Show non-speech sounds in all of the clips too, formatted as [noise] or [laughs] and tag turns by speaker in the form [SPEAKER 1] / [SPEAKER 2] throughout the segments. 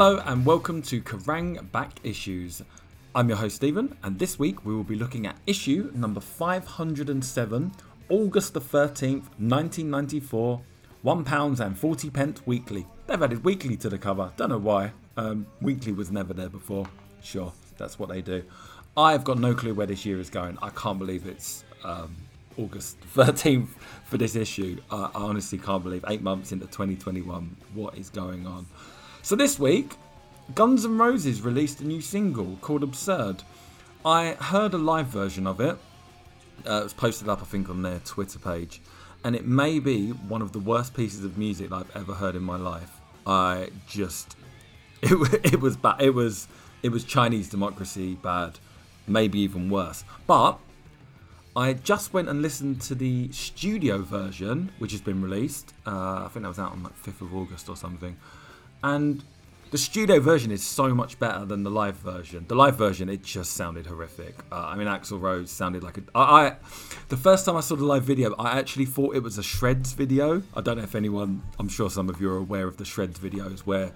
[SPEAKER 1] Hello and welcome to Kerrang Back Issues. I'm your host Stephen, and this week we will be looking at issue number 507, August the 13th, 1994, £1 and 40 pence weekly. They've added weekly to the cover, don't know why. Um, weekly was never there before. Sure, that's what they do. I've got no clue where this year is going. I can't believe it's um, August 13th for this issue. I honestly can't believe eight months into 2021 what is going on. So this week, Guns N' Roses released a new single called Absurd. I heard a live version of it. Uh, it was posted up, I think, on their Twitter page, and it may be one of the worst pieces of music I've ever heard in my life. I just, [laughs] it, it was bad. It was, it was Chinese democracy bad, maybe even worse. But I just went and listened to the studio version, which has been released. Uh, I think that was out on like 5th of August or something. And the studio version is so much better than the live version. The live version, it just sounded horrific. Uh, I mean, Axl Rose sounded like a. I, I, the first time I saw the live video, I actually thought it was a Shreds video. I don't know if anyone. I'm sure some of you are aware of the Shreds videos where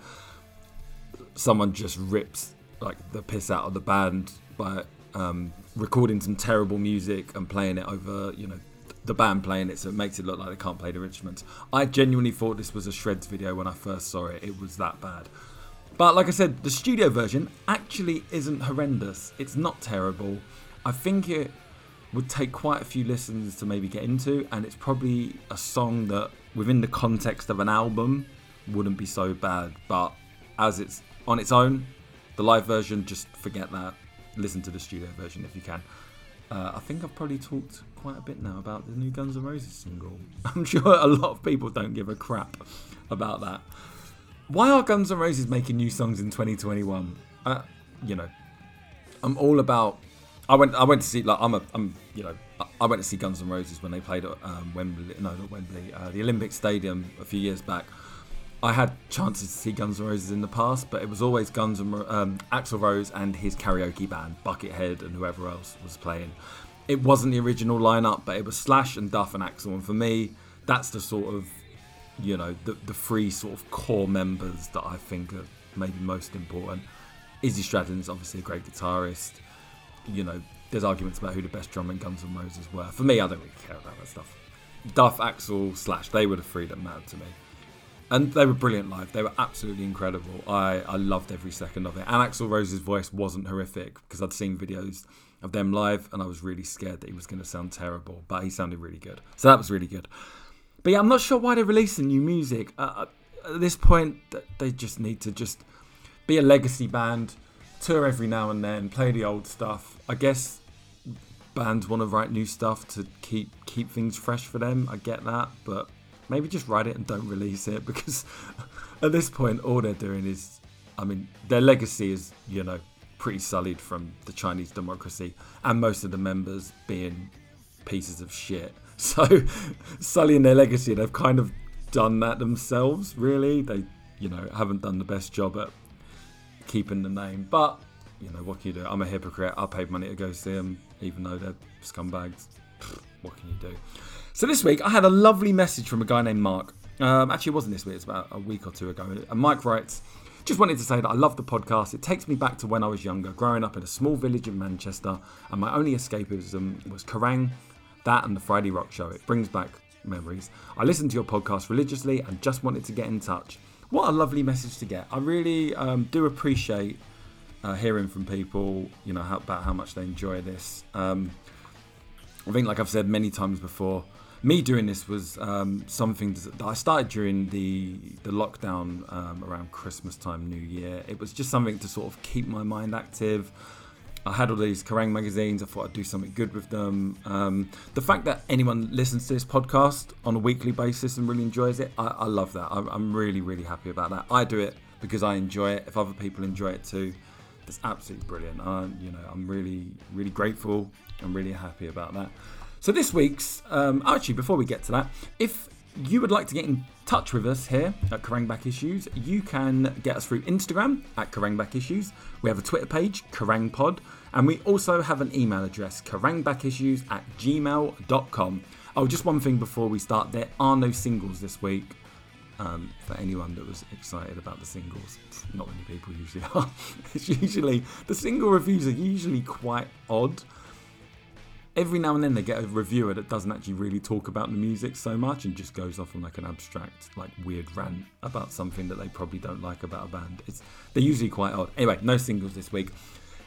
[SPEAKER 1] someone just rips like the piss out of the band by um, recording some terrible music and playing it over, you know, the band playing it, so it makes it look like they can't play their instruments. I genuinely thought this was a Shreds video when I first saw it. It was that bad. But like I said, the studio version actually isn't horrendous. It's not terrible. I think it would take quite a few listens to maybe get into, and it's probably a song that, within the context of an album, wouldn't be so bad. But as it's on its own, the live version, just forget that listen to the studio version if you can. Uh, I think I've probably talked quite a bit now about the new Guns N' Roses single. [laughs] I'm sure a lot of people don't give a crap about that. Why are Guns N' Roses making new songs in 2021? Uh, you know, I'm all about. I went. I went to see. Like, I'm a. I'm. You know, I went to see Guns N' Roses when they played at um, Wembley. No, not Wembley. Uh, the Olympic Stadium a few years back. I had chances to see Guns N' Roses in the past, but it was always Guns and um, Axl Rose and his karaoke band, Buckethead, and whoever else was playing. It wasn't the original lineup, but it was Slash and Duff and Axl, and for me, that's the sort of, you know, the the three sort of core members that I think are maybe most important. Izzy Stradlin's obviously a great guitarist. You know, there's arguments about who the best drummer in Guns N' Roses were. For me, I don't really care about that stuff. Duff, Axl, Slash, they were the three that mattered to me and they were brilliant live. They were absolutely incredible. I, I loved every second of it. And Axl Rose's voice wasn't horrific because I'd seen videos of them live and I was really scared that he was going to sound terrible, but he sounded really good. So that was really good. But yeah, I'm not sure why they're releasing new music. Uh, uh at this point, they just need to just be a legacy band, tour every now and then, play the old stuff. I guess bands want to write new stuff to keep keep things fresh for them. I get that, but maybe just write it and don't release it [laughs] because at this point all they're doing is I mean their legacy is you know pretty sullied from the Chinese democracy and most of the members being pieces of shit. [laughs] So sullying their legacy they've kind of done that themselves really. They you know haven't done the best job at keeping the name but you know what can you do? I'm a hypocrite. I paid money to go see them even though they're scumbags. What can you do so this week I had a lovely message from a guy named Mark. Um, actually, it wasn't this week; it's about a week or two ago. And Mike writes, "Just wanted to say that I love the podcast. It takes me back to when I was younger, growing up in a small village in Manchester, and my only escapism was Kerrang, that, and the Friday Rock Show. It brings back memories. I listen to your podcast religiously and just wanted to get in touch. What a lovely message to get. I really um, do appreciate uh, hearing from people, you know, how, about how much they enjoy this. Um, I think, like I've said many times before." Me doing this was um, something that I started during the the lockdown um, around Christmas time, New Year. It was just something to sort of keep my mind active. I had all these Kerrang magazines. I thought I'd do something good with them. Um, the fact that anyone listens to this podcast on a weekly basis and really enjoys it, I, I love that. I'm, I'm really, really happy about that. I do it because I enjoy it. If other people enjoy it too, that's absolutely brilliant. I, you know, I'm really, really grateful. I'm really happy about that. So this week's, um, actually, before we get to that, if you would like to get in touch with us here at Kerrang Back Issues, you can get us through Instagram at Kerrang Back Issues. We have a Twitter page, Kerrang Pod, and we also have an email address, kerrangbackissues at gmail.com. Oh, just one thing before we start there are no singles this week. Um, for anyone that was excited about the singles, not many people usually [laughs] are. it's usually the single reviews are usually quite odd. Every now and then they get a reviewer that doesn't actually really talk about the music so much and just goes off on like an abstract, like weird rant about something that they probably don't like about a band. It's they're usually quite odd. Anyway, no singles this week.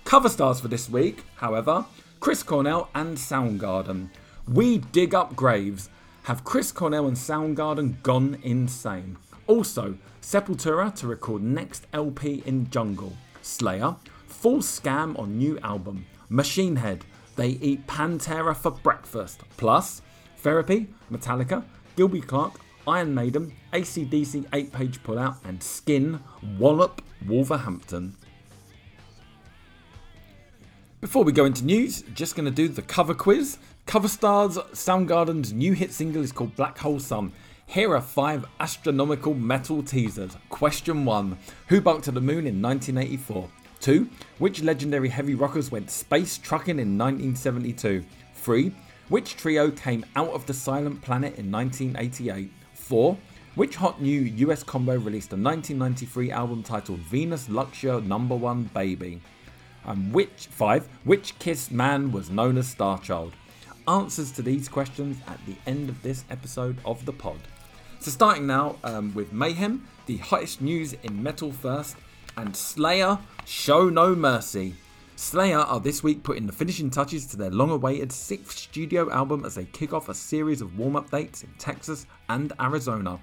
[SPEAKER 1] Cover stars for this week, however, Chris Cornell and Soundgarden. We dig up graves. Have Chris Cornell and Soundgarden gone insane? Also, Sepultura to record next LP in Jungle. Slayer, full scam on new album. Machine Head, they eat Pantera for breakfast. Plus, Therapy, Metallica, Gilby Clarke, Iron Maiden, ACDC 8 page pullout, and Skin, Wallop, Wolverhampton. Before we go into news, just going to do the cover quiz. Cover stars Soundgarden's new hit single is called Black Hole Sun. Here are five astronomical metal teasers. Question 1 Who bunked to the moon in 1984? 2. Which legendary heavy rockers went space trucking in 1972? 3. Which trio came out of the silent planet in 1988? 4. Which hot new US combo released a 1993 album titled Venus Luxure Number 1 Baby? And which 5. Which Kiss man was known as Starchild? Answers to these questions at the end of this episode of the pod. So, starting now um, with Mayhem, the hottest news in metal first, and Slayer, Show No Mercy. Slayer are this week putting the finishing touches to their long awaited sixth studio album as they kick off a series of warm up dates in Texas and Arizona.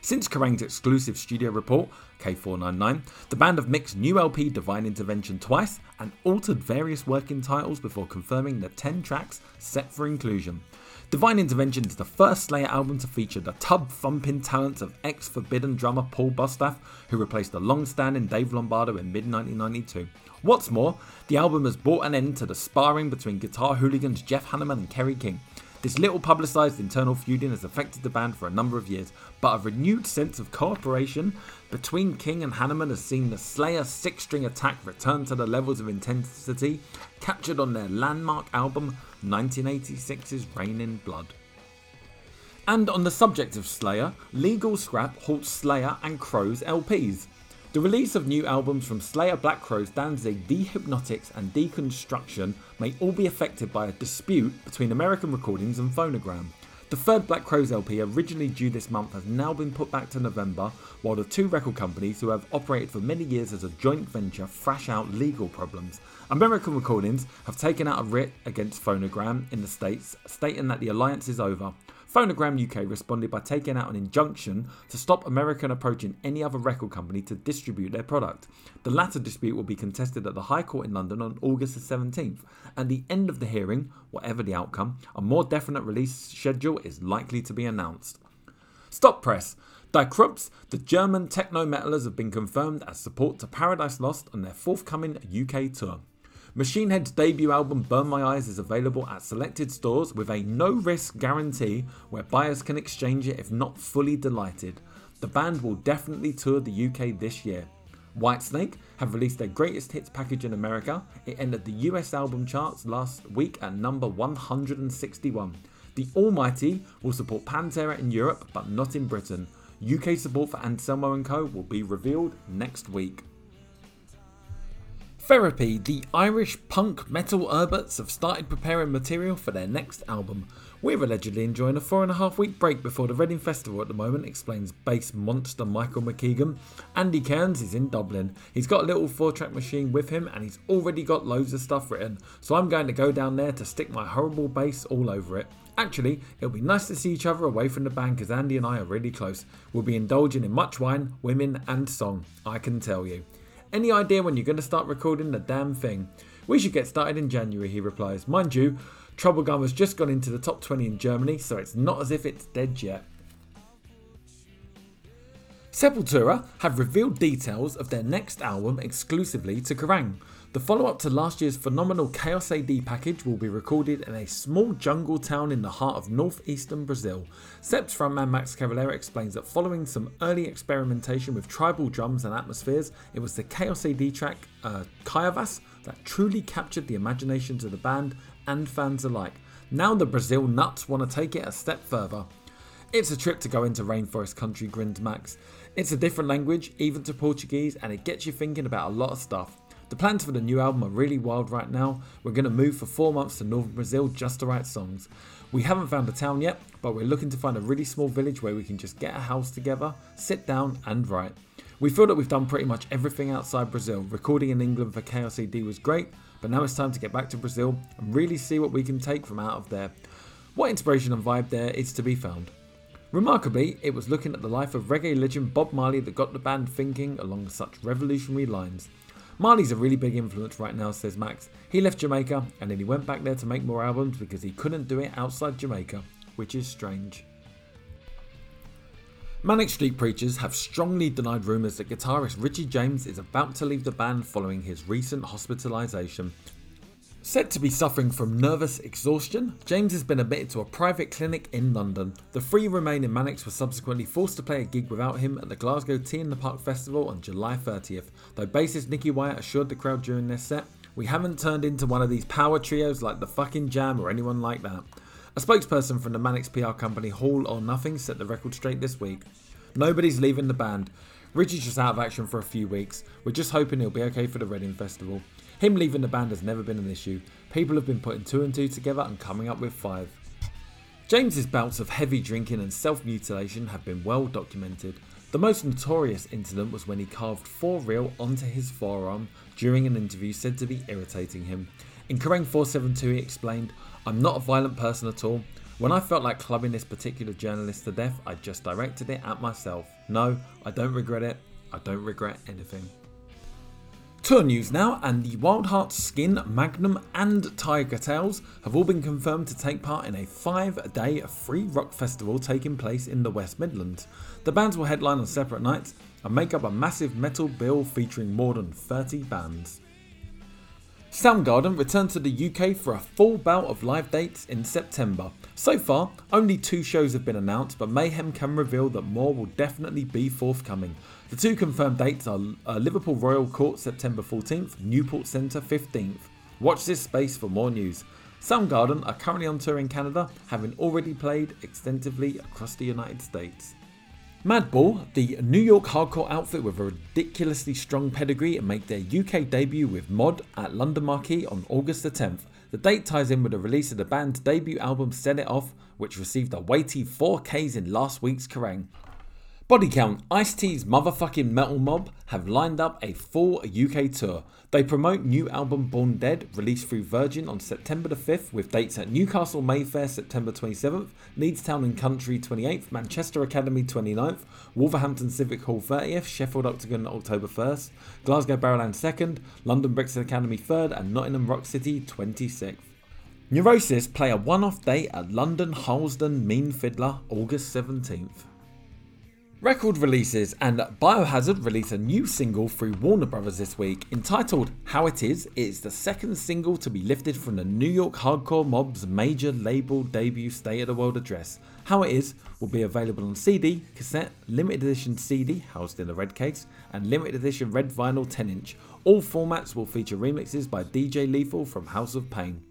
[SPEAKER 1] Since Kerrang's exclusive studio report, K499, the band have mixed new LP Divine Intervention twice and altered various working titles before confirming the 10 tracks set for inclusion. Divine Intervention is the first Slayer album to feature the tub thumping talents of ex Forbidden drummer Paul Bostaph, who replaced the long standing Dave Lombardo in mid 1992. What's more, the album has brought an end to the sparring between guitar hooligans Jeff Hanneman and Kerry King. This little publicised internal feuding has affected the band for a number of years, but a renewed sense of cooperation between King and Hanneman has seen the Slayer six string attack return to the levels of intensity captured on their landmark album 1986's Reign in Blood. And on the subject of Slayer, legal scrap halts Slayer and Crowes' LPs. The release of new albums from Slayer, Black Crowes, Danzig, The Hypnotics, and Deconstruction may all be affected by a dispute between American Recordings and Phonogram. The third Black Crowes LP, originally due this month, has now been put back to November, while the two record companies, who have operated for many years as a joint venture, thrash out legal problems. American Recordings have taken out a writ against Phonogram in the States, stating that the alliance is over. Phonogram UK responded by taking out an injunction to stop American approaching any other record company to distribute their product. The latter dispute will be contested at the High Court in London on August the 17th. At the end of the hearing, whatever the outcome, a more definite release schedule is likely to be announced. Stop press. Die Krupps, the German techno metalers, have been confirmed as support to Paradise Lost on their forthcoming UK tour. Machine Head's debut album Burn My Eyes is available at selected stores with a no risk guarantee where buyers can exchange it if not fully delighted. The band will definitely tour the UK this year. Whitesnake have released their greatest hits package in America. It entered the US album charts last week at number 161. The Almighty will support Pantera in Europe but not in Britain. UK support for Anselmo & Co will be revealed next week. Therapy, the Irish punk metal Herberts have started preparing material for their next album. We're allegedly enjoying a four and a half week break before the Reading Festival at the moment, explains bass monster Michael McKeegan. Andy Cairns is in Dublin. He's got a little four track machine with him and he's already got loads of stuff written, so I'm going to go down there to stick my horrible bass all over it. Actually, it'll be nice to see each other away from the band because Andy and I are really close. We'll be indulging in much wine, women, and song, I can tell you. Any idea when you're going to start recording the damn thing? We should get started in January, he replies. Mind you, Trouble Troublegum has just gone into the top 20 in Germany, so it's not as if it's dead yet. Sepultura have revealed details of their next album exclusively to Kerrang. The follow up to last year's phenomenal Chaos AD package will be recorded in a small jungle town in the heart of northeastern Brazil. Seps frontman Max Cavalera explains that following some early experimentation with tribal drums and atmospheres, it was the Chaos AD track uh, that truly captured the imaginations of the band and fans alike. Now the Brazil nuts want to take it a step further. It's a trip to go into rainforest country, grins Max. It's a different language, even to Portuguese, and it gets you thinking about a lot of stuff. The plans for the new album are really wild right now. We're going to move for four months to northern Brazil just to write songs. We haven't found a town yet, but we're looking to find a really small village where we can just get a house together, sit down, and write. We feel that we've done pretty much everything outside Brazil. Recording in England for KRCD was great, but now it's time to get back to Brazil and really see what we can take from out of there. What inspiration and vibe there is to be found. Remarkably, it was looking at the life of reggae legend Bob Marley that got the band thinking along such revolutionary lines. Marley's a really big influence right now, says Max. He left Jamaica and then he went back there to make more albums because he couldn't do it outside Jamaica, which is strange. Manic Street Preachers have strongly denied rumours that guitarist Richey James is about to leave the band following his recent hospitalisation. Said to be suffering from nervous exhaustion, James has been admitted to a private clinic in London. The three remaining Manics were subsequently forced to play a gig without him at the Glasgow T in the Park Festival on July 30th, though bassist Nicky Wire assured the crowd during their set, We haven't turned into one of these power trios like the fucking Jam or anyone like that. A spokesperson from the Manics PR company Hall or Nothing set the record straight this week. Nobody's leaving the band. Richey's just out of action for a few weeks. We're just hoping he'll be okay for the Reading Festival. Him leaving the band has never been an issue. People have been putting two and two together and coming up with five. James's bouts of heavy drinking and self mutilation have been well documented. The most notorious incident was when he carved four real onto his forearm during an interview said to be irritating him. In Kerrang 472, he explained, I'm not a violent person at all. When I felt like clubbing this particular journalist to death, I just directed it at myself. No, I don't regret it. I don't regret anything. Tour news now, and the Wild Hearts Skin, Magnum, and Tigertailz have all been confirmed to take part in a five day free rock festival taking place in the West Midlands. The bands will headline on separate nights and make up a massive metal bill featuring more than 30 bands. Soundgarden returned to the UK for a full bout of live dates in September. So far, only two shows have been announced, but Mayhem can reveal that more will definitely be forthcoming. The two confirmed dates are uh, Liverpool Royal Court September 14th, Newport Centre 15th. Watch this space for more news. Soundgarden are currently on tour in Canada, having already played extensively across the United States. Madball, the New York hardcore outfit with a ridiculously strong pedigree, make their UK debut with Mod at London Marquee on August the 10th. The date ties in with the release of the band's debut album Set It Off, which received a weighty 4Ks in last week's Kerrang. Body Count, Ice T's motherfucking Metal Mob have lined up a full UK tour. They promote new album Born Dead, released through Virgin on September the 5th, with dates at Newcastle Mayfair September 27th, Leeds Town and Country 28th, Manchester Academy 29th, Wolverhampton Civic Hall 30th, Sheffield Octagon October 1st, Glasgow Barrowland 2nd, London Brixton Academy 3rd, and Nottingham Rock City 26th. Neurosis play a one off date at London Harlesden Mean Fiddler August 17th. Record releases and Biohazard release a new single through Warner Brothers this week. Entitled How It Is, it is the second single to be lifted from the New York hardcore mob's major label debut State of the World address. How It Is will be available on CD, cassette, limited edition CD housed in a red case, and limited edition red vinyl 10 inch. All formats will feature remixes by DJ Lethal from House of Pain.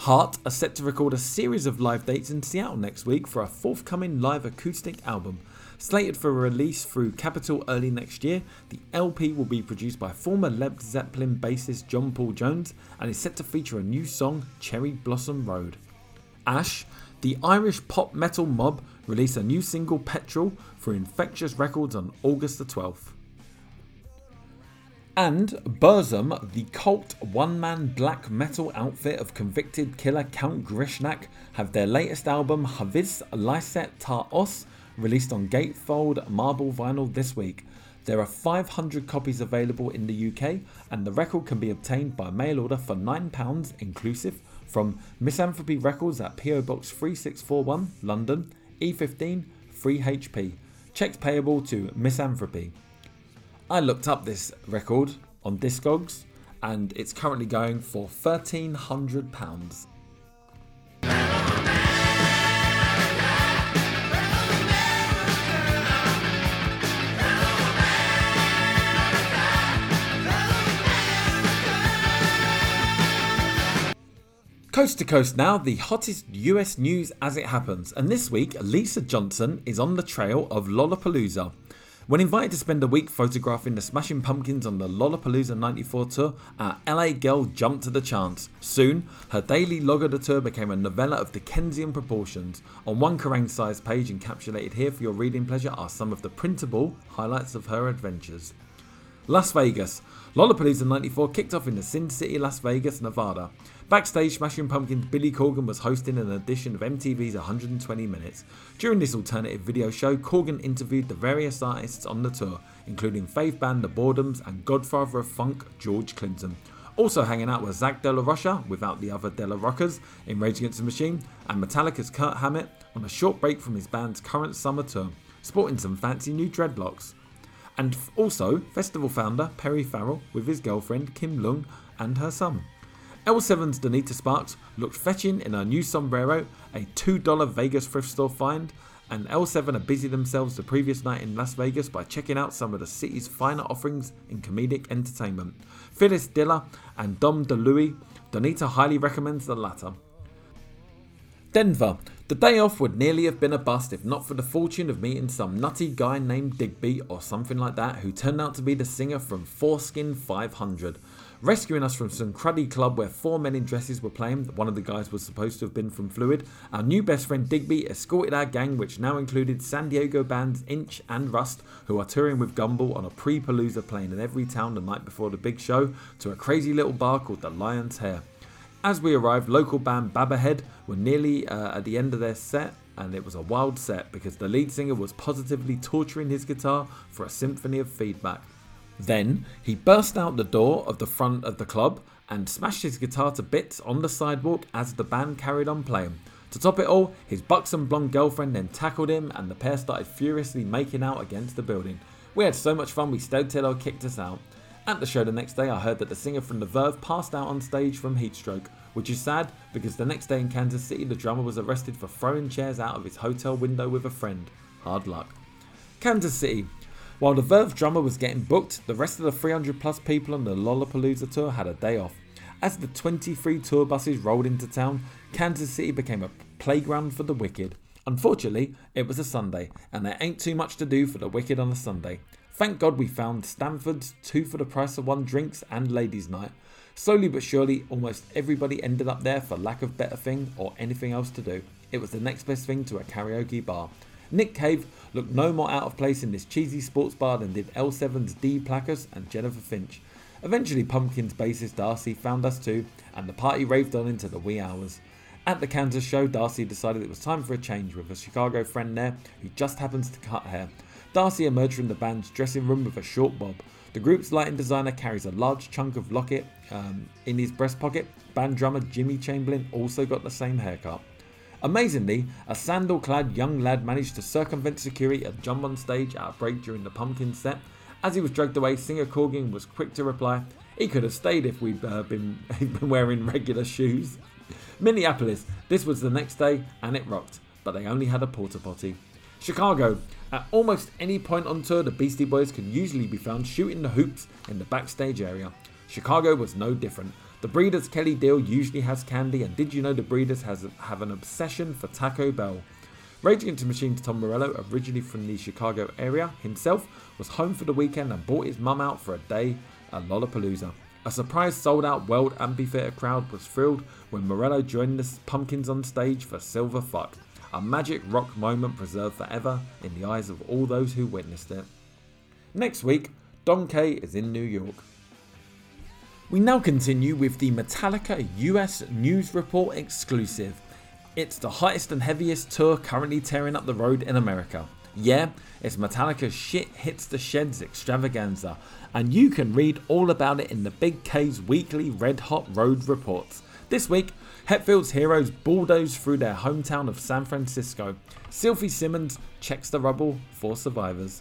[SPEAKER 1] Heart are set to record a series of live dates in Seattle next week for a forthcoming live acoustic album. Slated for release through Capitol early next year, the LP will be produced by former Led Zeppelin bassist John Paul Jones and is set to feature a new song, Cherry Blossom Road. Ash, the Irish pop metal mob, release a new single, Petrol, for Infectious Records on August the 12th. And Burzum, the cult one man black metal outfit of convicted killer Count Grishnackh, have their latest album, Hvis Lyset Tar Oss, released on Gatefold Marble Vinyl this week. There are 500 copies available in the UK, and the record can be obtained by mail order for £9 inclusive from Misanthropy Records at PO Box 3641, London, E15 3HP. Checks payable to Misanthropy. I looked up this record on Discogs, and it's currently going for £1,300. Coast to coast now, the hottest US news as it happens, and this week Lisa Johnson is on the trail of Lollapalooza. When invited to spend a week photographing the Smashing Pumpkins on the Lollapalooza 94 tour, our LA girl jumped to the chance. Soon, her daily log of the tour became a novella of Dickensian proportions. On one Kerrang sized page encapsulated here for your reading pleasure are some of the printable highlights of her adventures. Las Vegas. Lollapalooza 94 kicked off in the Sin City, Las Vegas, Nevada. Backstage, Smashing Pumpkins' Billy Corgan was hosting an edition of MTV's 120 Minutes. During this alternative video show, Corgan interviewed the various artists on the tour, including fave band The Boredoms and godfather of funk George Clinton. Also hanging out was Zack de la without the other De La Rockers, in Rage Against the Machine, and Metallica's Kirk Hammett on a short break from his band's current summer tour, sporting some fancy new dreadlocks. And also, festival founder Perry Farrell with his girlfriend Kim Leung and her son. L7's Donita Sparks looked fetching in her new sombrero, a $2 Vegas thrift store find, and L7 had busied themselves the previous night in Las Vegas by checking out some of the city's finer offerings in comedic entertainment. Phyllis Diller and Dom DeLuise, Donita highly recommends the latter. Denver. The day off would nearly have been a bust if not for the fortune of meeting some nutty guy named Digby or something like that who turned out to be the singer from Foreskin 500 rescuing us from some cruddy club where four men in dresses were playing. One of the guys was supposed to have been from Fluid. Our new best friend Digby escorted our gang, which now included San Diego bands Inch and Rust, who are touring with Gumball on a pre Palooza playing in every town the night before the big show, to a crazy little bar called the Lion's Lair. As we arrived, local band Babahead were nearly uh, at the end of their set, and it was a wild set because the lead singer was positively torturing his guitar for a symphony of feedback. Then he burst out the door of the front of the club and smashed his guitar to bits on the sidewalk as the band carried on playing. To top it all, his buxom blonde girlfriend then tackled him and the pair started furiously making out against the building. We had so much fun we stayed till they kicked us out. At the show the next day, I heard that the singer from The Verve passed out on stage from heatstroke, which is sad because the next day in Kansas City, the drummer was arrested for throwing chairs out of his hotel window with a friend. Hard luck. Kansas City. While the Verve drummer was getting booked, the rest of the 300 plus people on the Lollapalooza tour had a day off. As the 23 tour buses rolled into town, Kansas City became a playground for the wicked. Unfortunately, it was a Sunday, and there ain't too much to do for the wicked on a Sunday. Thank God we found Stanford's two for the price of one drinks and ladies' night. Slowly but surely, almost everybody ended up there for lack of better thing or anything else to do. It was the next best thing to a karaoke bar. Nick Cave looked no more out of place in this cheesy sports bar than did L7's Dee Plakas and Jennifer Finch. Eventually, Pumpkin's bassist Darcy found us too, and the party raved on into the wee hours. At the Kansas show, Darcy decided it was time for a change with a Chicago friend there who just happens to cut hair. Darcy emerged from the band's dressing room with a short bob. The group's lighting designer carries a large chunk of locket um, in his breast pocket. Band drummer Jimmy Chamberlin also got the same haircut. Amazingly, a sandal clad young lad managed to circumvent security and jump on stage at a break during the pumpkin set. As he was dragged away, singer Corgan was quick to reply, he could have stayed if we'd uh, been, [laughs] been wearing regular shoes. Minneapolis, this was the next day and it rocked, but they only had a porta potty. Chicago, at almost any point on tour, the Beastie Boys can usually be found shooting the hoops in the backstage area. Chicago was no different. The Breeders' Kelley Deal usually has candy, and did you know the Breeders has have an obsession for Taco Bell? Raging Into the Machine's Tom Morello, originally from the Chicago area himself, was home for the weekend and brought his mum out for a day at Lollapalooza. A surprise sold out World Amphitheatre crowd was thrilled when Morello joined the Pumpkins on stage for Silver Fuck, a magic rock moment preserved forever in the eyes of all those who witnessed it. Next week, Don Kaye is in New York. We now continue with the Metallica US News Report exclusive. It's the hottest and heaviest tour currently tearing up the road in America. Yeah, it's Metallica's Shit Hits the Sheds extravaganza, and you can read all about it in the Big K's weekly Red Hot Road reports. This week, Hetfield's heroes bulldoze through their hometown of San Francisco. Sylvie Simmons checks the rubble for survivors.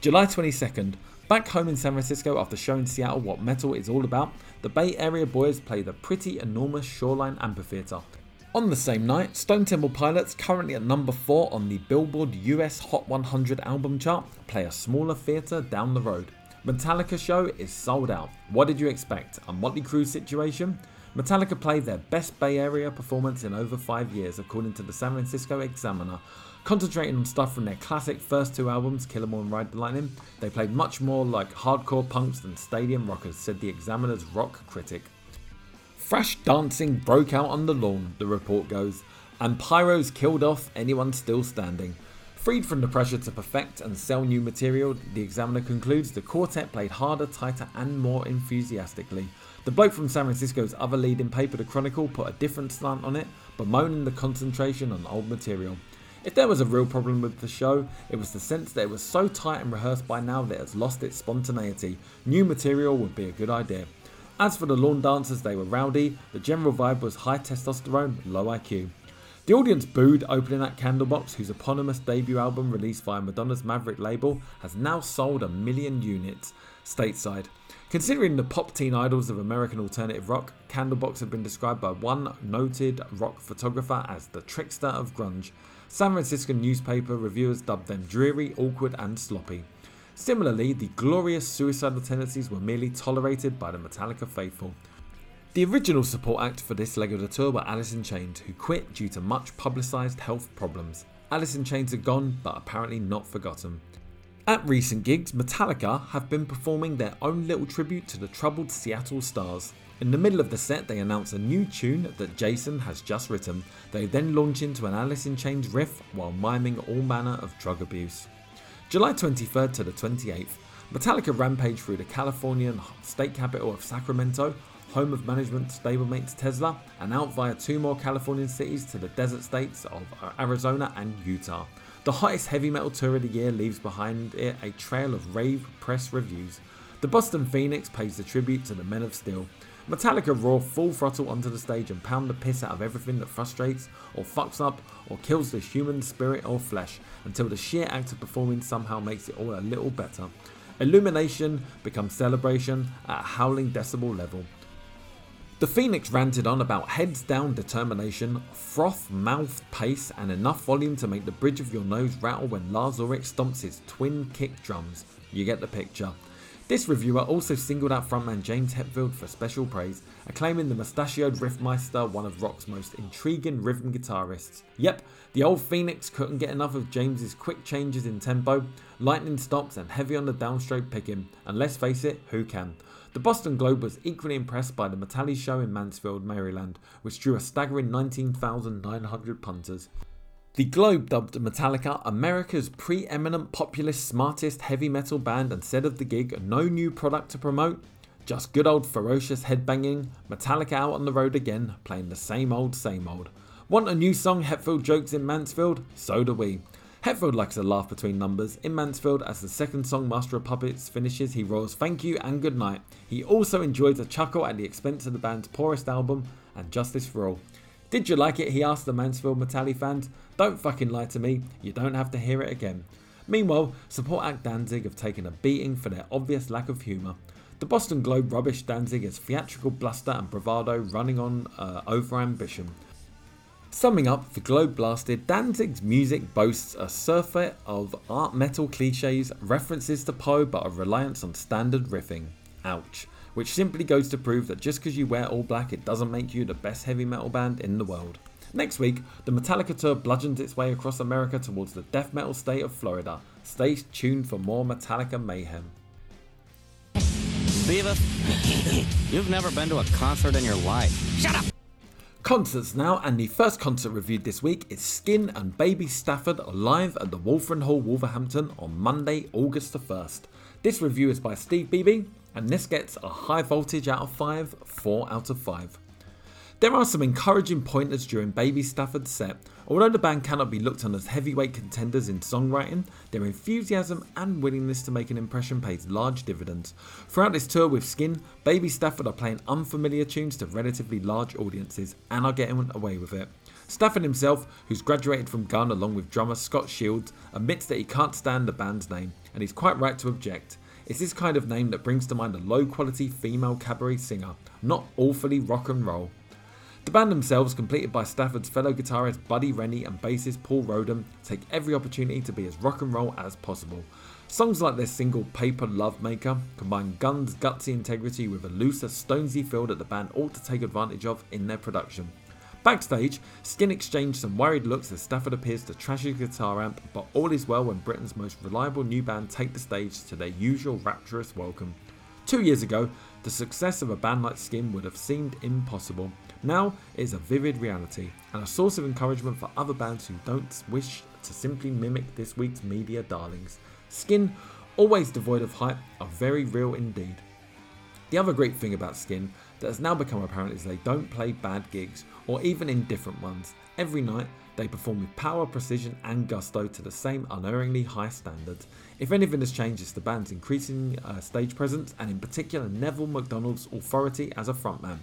[SPEAKER 1] July 22nd, Back home in San Francisco after showing Seattle what metal is all about, the Bay Area boys play the pretty enormous Shoreline Amphitheatre. On the same night, Stone Temple Pilots, currently at number 4 on the Billboard US Hot 100 album chart, play a smaller theatre down the road. Metallica show is sold out. What did you expect? A Motley Crue situation? Metallica played their best Bay Area performance in over five years, according to the San Francisco Examiner. Concentrating on stuff from their classic first two albums, Kill 'Em All and Ride the Lightning, they played much more like hardcore punks than stadium rockers, said the Examiner's rock critic. Thrash dancing broke out on the lawn, the report goes, and pyros killed off anyone still standing. Freed from the pressure to perfect and sell new material, the Examiner concludes the quartet played harder, tighter, and more enthusiastically. The bloke from San Francisco's other leading paper, The Chronicle, put a different slant on it, bemoaning the concentration on old material. If there was a real problem with the show, it was the sense that it was so tight and rehearsed by now that it has lost its spontaneity. New material would be a good idea. As for the lawn dancers, they were rowdy, the general vibe was high testosterone, low IQ. The audience booed opening at Candlebox, whose eponymous debut album released via Madonna's Maverick label has now sold a million units stateside. Considering the pop teen idols of American alternative rock, Candlebox have been described by one noted rock photographer as the trickster of grunge. San Francisco newspaper reviewers dubbed them dreary, awkward, and sloppy. Similarly, the glorious suicidal tendencies were merely tolerated by the Metallica faithful. The original support act for this leg of the tour were Alice in Chains, who quit due to much publicised health problems. Alice in Chains are gone, but apparently not forgotten. At recent gigs, Metallica have been performing their own little tribute to the troubled Seattle Stars. In the middle of the set, they announce a new tune that Jason has just written. They then launch into an Alice in Chains riff while miming all manner of drug abuse. July 23rd to the 28th, Metallica rampage through the Californian state capital of Sacramento home of management stablemates Tesla, and out via two more Californian cities to the desert states of Arizona and Utah. The hottest heavy metal tour of the year leaves behind it a trail of rave press reviews. The Boston Phoenix pays the tribute to the Men of Steel. Metallica roar full throttle onto the stage and pound the piss out of everything that frustrates or fucks up or kills the human spirit or flesh until the sheer act of performing somehow makes it all a little better. Illumination becomes celebration at a howling decibel level. The Phoenix ranted on about heads down determination, froth mouthed pace, and enough volume to make the bridge of your nose rattle when Lars Ulrich stomps his twin kick drums. You get the picture. This reviewer also singled out frontman James Hetfield for special praise, acclaiming the mustachioed riffmeister one of rock's most intriguing rhythm guitarists. Yep, the old Phoenix couldn't get enough of James's quick changes in tempo, lightning stops, and heavy on the downstroke picking, and let's face it, who can? The Boston Globe was equally impressed by the Metalli show in Mansfield, Maryland, which drew a staggering 19,900 punters. The Globe dubbed Metallica America's preeminent populist smartest heavy metal band and said of the gig, no new product to promote, just good old ferocious headbanging, Metallica out on the road again, playing the same old, same old. Want a new song? Hetfield jokes in Mansfield? So do we. Hetfield likes a laugh between numbers. In Mansfield, as the second song Master of Puppets finishes, he roars thank you and good night. He also enjoys a chuckle at the expense of the band's poorest album and Justice for All. Did you like it? He asked the Mansfield Metalli fans. Don't fucking lie to me, you don't have to hear it again. Meanwhile, support act Danzig have taken a beating for their obvious lack of humour. The Boston Globe rubbish Danzig as theatrical bluster and bravado running on uh, over ambition. Summing up, the Globe blasted, Danzig's music boasts a surfeit of art metal cliches, references to Poe, but a reliance on standard riffing. Ouch. Which simply goes to prove that just because you wear all black, it doesn't make you the best heavy metal band in the world. Next week, the Metallica tour bludgeons its way across America towards the death metal state of Florida. Stay tuned for more Metallica mayhem.
[SPEAKER 2] Beavis, you've never been to a concert in your life. Shut up!
[SPEAKER 1] Concerts now, and the first concert reviewed this week is Skin and Baby Stafford live at the Wulfrun Hall, Wolverhampton on Monday, August the 1st. This review is by Steve Beebe, and this gets a high voltage out of 5, 4 out of 5. There are some encouraging pointers during Baby Stafford's set. Although the band cannot be looked on as heavyweight contenders in songwriting, their enthusiasm and willingness to make an impression pays large dividends. Throughout this tour with Skin, Baby Stafford are playing unfamiliar tunes to relatively large audiences and are getting away with it. Stafford himself, who's graduated from Gun along with drummer Scott Shields, admits that he can't stand the band's name, and he's quite right to object. It's this kind of name that brings to mind a low quality female cabaret singer, not awfully rock and roll. The band themselves, completed by Stafford's fellow guitarist Buddy Rennie and bassist Paul Roden, take every opportunity to be as rock and roll as possible. Songs like their single Paper Love Maker combine Guns' gutsy integrity with a looser, stonesy feel that the band ought to take advantage of in their production. Backstage, Skin exchanged some worried looks as Stafford appears to trash his guitar amp, but all is well when Britain's most reliable new band take the stage to their usual rapturous welcome. Two years ago, the success of a band like Skin would have seemed impossible. Now it is a vivid reality and a source of encouragement for other bands who don't wish to simply mimic this week's media darlings. Skin, always devoid of hype, are very real indeed. The other great thing about Skin that has now become apparent is they don't play bad gigs or even indifferent ones. Every night, they perform with power, precision, and gusto to the same unerringly high standards. If anything has changed, it's the band's increasing uh, stage presence, and in particular, Neville McDonald's authority as a frontman.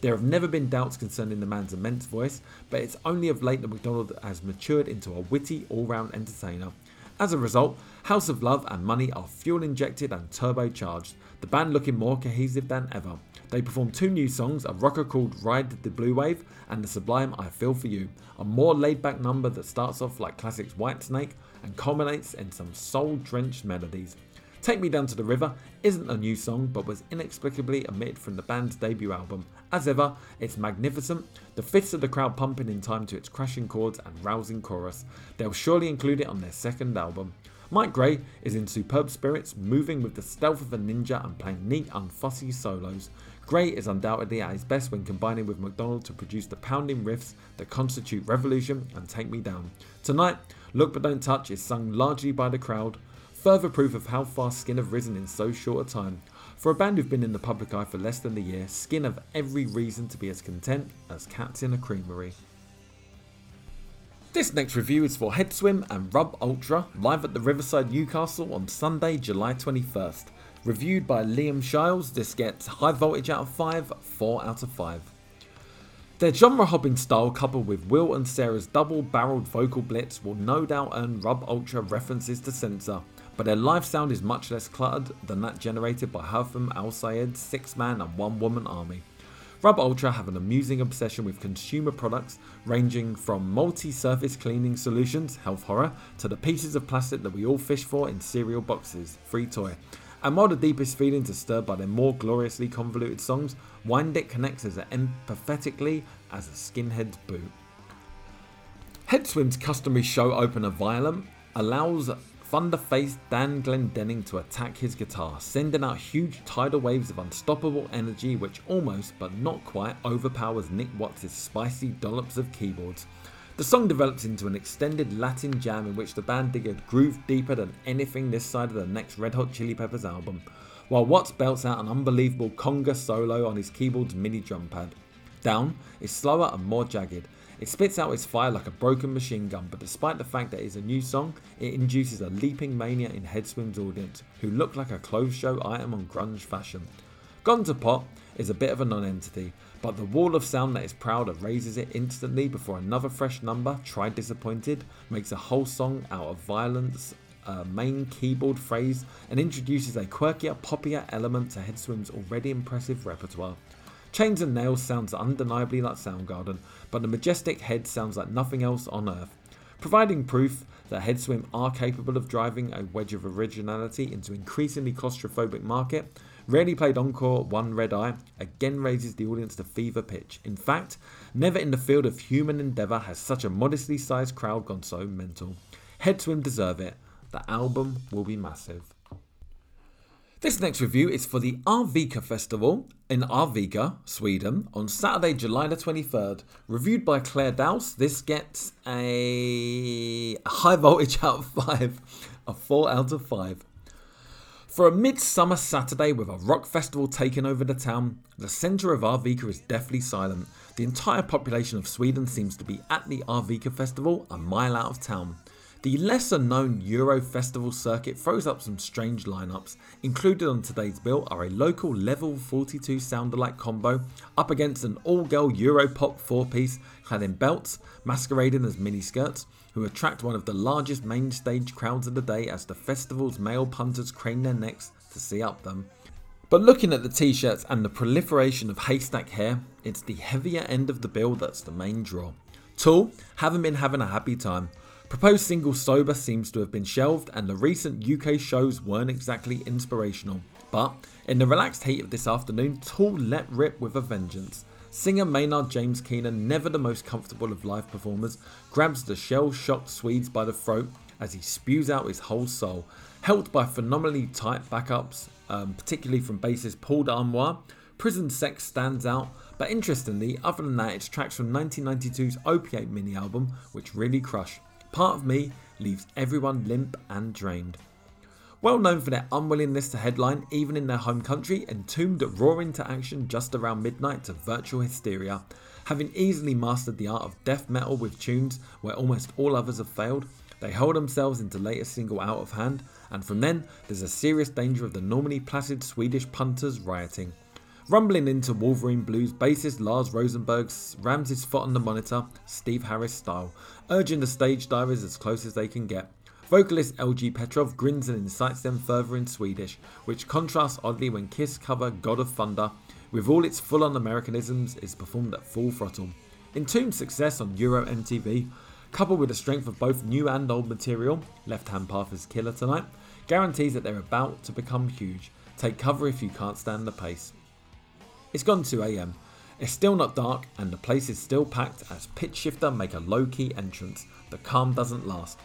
[SPEAKER 1] There have never been doubts concerning the man's immense voice, but it's only of late that McDonald has matured into a witty, all round entertainer. As a result, House of Love and Money are fuel injected and turbocharged, the band looking more cohesive than ever. They perform two new songs, a rocker called Ride the Blue Wave and the sublime I Feel For You, a more laid back number that starts off like classics Whitesnake and culminates in some soul drenched melodies. Take Me Down to the River isn't a new song but was inexplicably omitted from the band's debut album. As ever, it's magnificent, the fists of the crowd pumping in time to its crashing chords and rousing chorus. They'll surely include it on their second album. Myke Gray is in superb spirits, moving with the stealth of a ninja and playing neat, unfussy solos. Gray is undoubtedly at his best when combining with McDonald to produce the pounding riffs that constitute Revolution and Take Me Down. Tonight, Look But Don't Touch is sung largely by the crowd, further proof of how far Skin have risen in so short a time. For a band who've been in the public eye for less than a year, Skin have every reason to be as content as cats in a creamery. This next review is for Headswim and Rub Ultra, live at the Riverside Newcastle on Sunday, July 21st. Reviewed by Liam Shiles, this gets high voltage out of 5, 4 out of 5. Their genre hopping style, coupled with Will and Sarah's double barreled vocal blitz, will no doubt earn Rub Ultra references to Senser, but their live sound is much less cluttered than that generated by Heitham Al Sayed's six man and one woman army. Rub Ultra have an amusing obsession with consumer products ranging from multi surface cleaning solutions, health horror, to the pieces of plastic that we all fish for in cereal boxes, free toy. And while the deepest feelings are stirred by their more gloriously convoluted songs, Wind connects as empathetically as a skinhead's boot. Headswim's customary show opener Violent allows thunder-faced Dan Glendenning to attack his guitar, sending out huge tidal waves of unstoppable energy which almost, but not quite, overpowers Nick Watts' spicy dollops of keyboards. The song develops into an extended Latin jam in which the band dig a groove deeper than anything this side of the next Red Hot Chili Peppers album, while Watts belts out an unbelievable conga solo on his keyboard's mini drum pad. Down is slower and more jagged. It spits out its fire like a broken machine gun, but despite the fact that it's a new song, it induces a leaping mania in Headswim's audience, who look like a clothes show item on grunge fashion. Gone to Pot is a bit of a non entity, but the wall of sound that is proud erases it instantly before another fresh number, Try Disappointed, makes a whole song out of violence, uh, main keyboard phrase, and introduces a quirkier, poppier element to Headswim's already impressive repertoire. Chains and Nails sounds undeniably like Soundgarden, but the majestic head sounds like nothing else on earth, providing proof that Headswim are capable of driving a wedge of originality into increasingly claustrophobic market Rarely played encore, One Red Eye again raises the audience to fever pitch. In fact, never in the field of human endeavour has such a modestly sized crowd gone so mental. Head Headswim deserve it. The album will be massive. This next review is for the Arvika Festival in Arvika, Sweden, on Saturday, July the 23rd. Reviewed by Claire Dowse, this gets a high voltage [laughs] out of 5, a 4 out of 5. For a midsummer Saturday with a rock festival taking over the town, the centre of Arvika is deathly silent. The entire population of Sweden seems to be at the Arvika festival a mile out of town. The lesser known Euro festival circuit throws up some strange lineups. Included on today's bill are a local level 42 sound alike combo up against an all girl Euro pop four piece clad in belts, masquerading as mini skirts, who attract one of the largest main stage crowds of the day as the festival's male punters crane their necks to see up them. But looking at the t shirts and the proliferation of haystack hair, it's the heavier end of the bill that's the main draw. Tool haven't been having a happy time. Proposed single Sober seems to have been shelved, and the recent UK shows weren't exactly inspirational. But in the relaxed heat of this afternoon, Tool let rip with a vengeance. Singer Maynard James Keenan, never the most comfortable of live performers, grabs the shell shocked Swedes by the throat as he spews out his whole soul. Helped by phenomenally tight backups, um, particularly from bassist Paul D'Amour, Prison Sex stands out, but interestingly, other than that, it's tracks from 1992's Opiate mini album which really crush. Part of Me leaves everyone limp and drained. Well known for their unwillingness to headline, even in their home country, Entombed roar into action just around midnight to virtual hysteria. Having easily mastered the art of death metal with tunes where almost all others have failed, they hold themselves into latest single out of hand, and from then there's a serious danger of the normally placid Swedish punters rioting. Rumbling into Wolverine Blues, bassist Lars Rosenberg rams his foot on the monitor, Steve Harris style, urging the stage divers as close as they can get. Vocalist LG Petrov grins and incites them further in Swedish, which contrasts oddly when Kiss cover God of Thunder, with all its full on Americanisms, is performed at full throttle. Entombed's success on Euro MTV, coupled with the strength of both new and old material, Left Hand Path is killer tonight, guarantees that they're about to become huge. Take cover if you can't stand the pace. It's gone 2am. It's still not dark and the place is still packed as Pitch Shifter make a low key entrance. The calm doesn't last.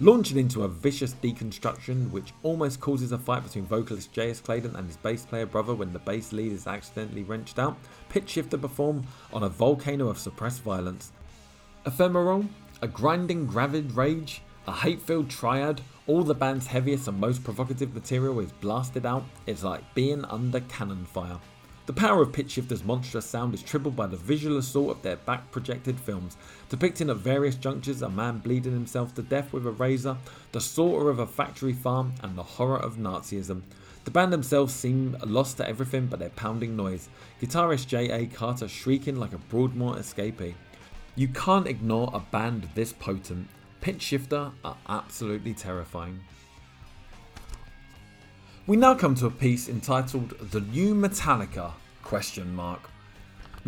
[SPEAKER 1] Launching into a vicious deconstruction which almost causes a fight between vocalist J.S. Clayton and his bass player brother when the bass lead is accidentally wrenched out, Pitch Shifter perform on a volcano of suppressed violence. Ephemeral, a grinding gravid rage, a hate filled triad, all the band's heaviest and most provocative material is blasted out, it's like being under cannon fire. The power of Pitch Shifter's monstrous sound is tripled by the visual assault of their back projected films, depicting at various junctures a man bleeding himself to death with a razor, the slaughter of a factory farm, and the horror of Nazism. The band themselves seem lost to everything but their pounding noise, guitarist J.A. Carter shrieking like a Broadmoor escapee. You can't ignore a band this potent. Pitch Shifter are absolutely terrifying. We now come to a piece entitled The New Metallica question mark.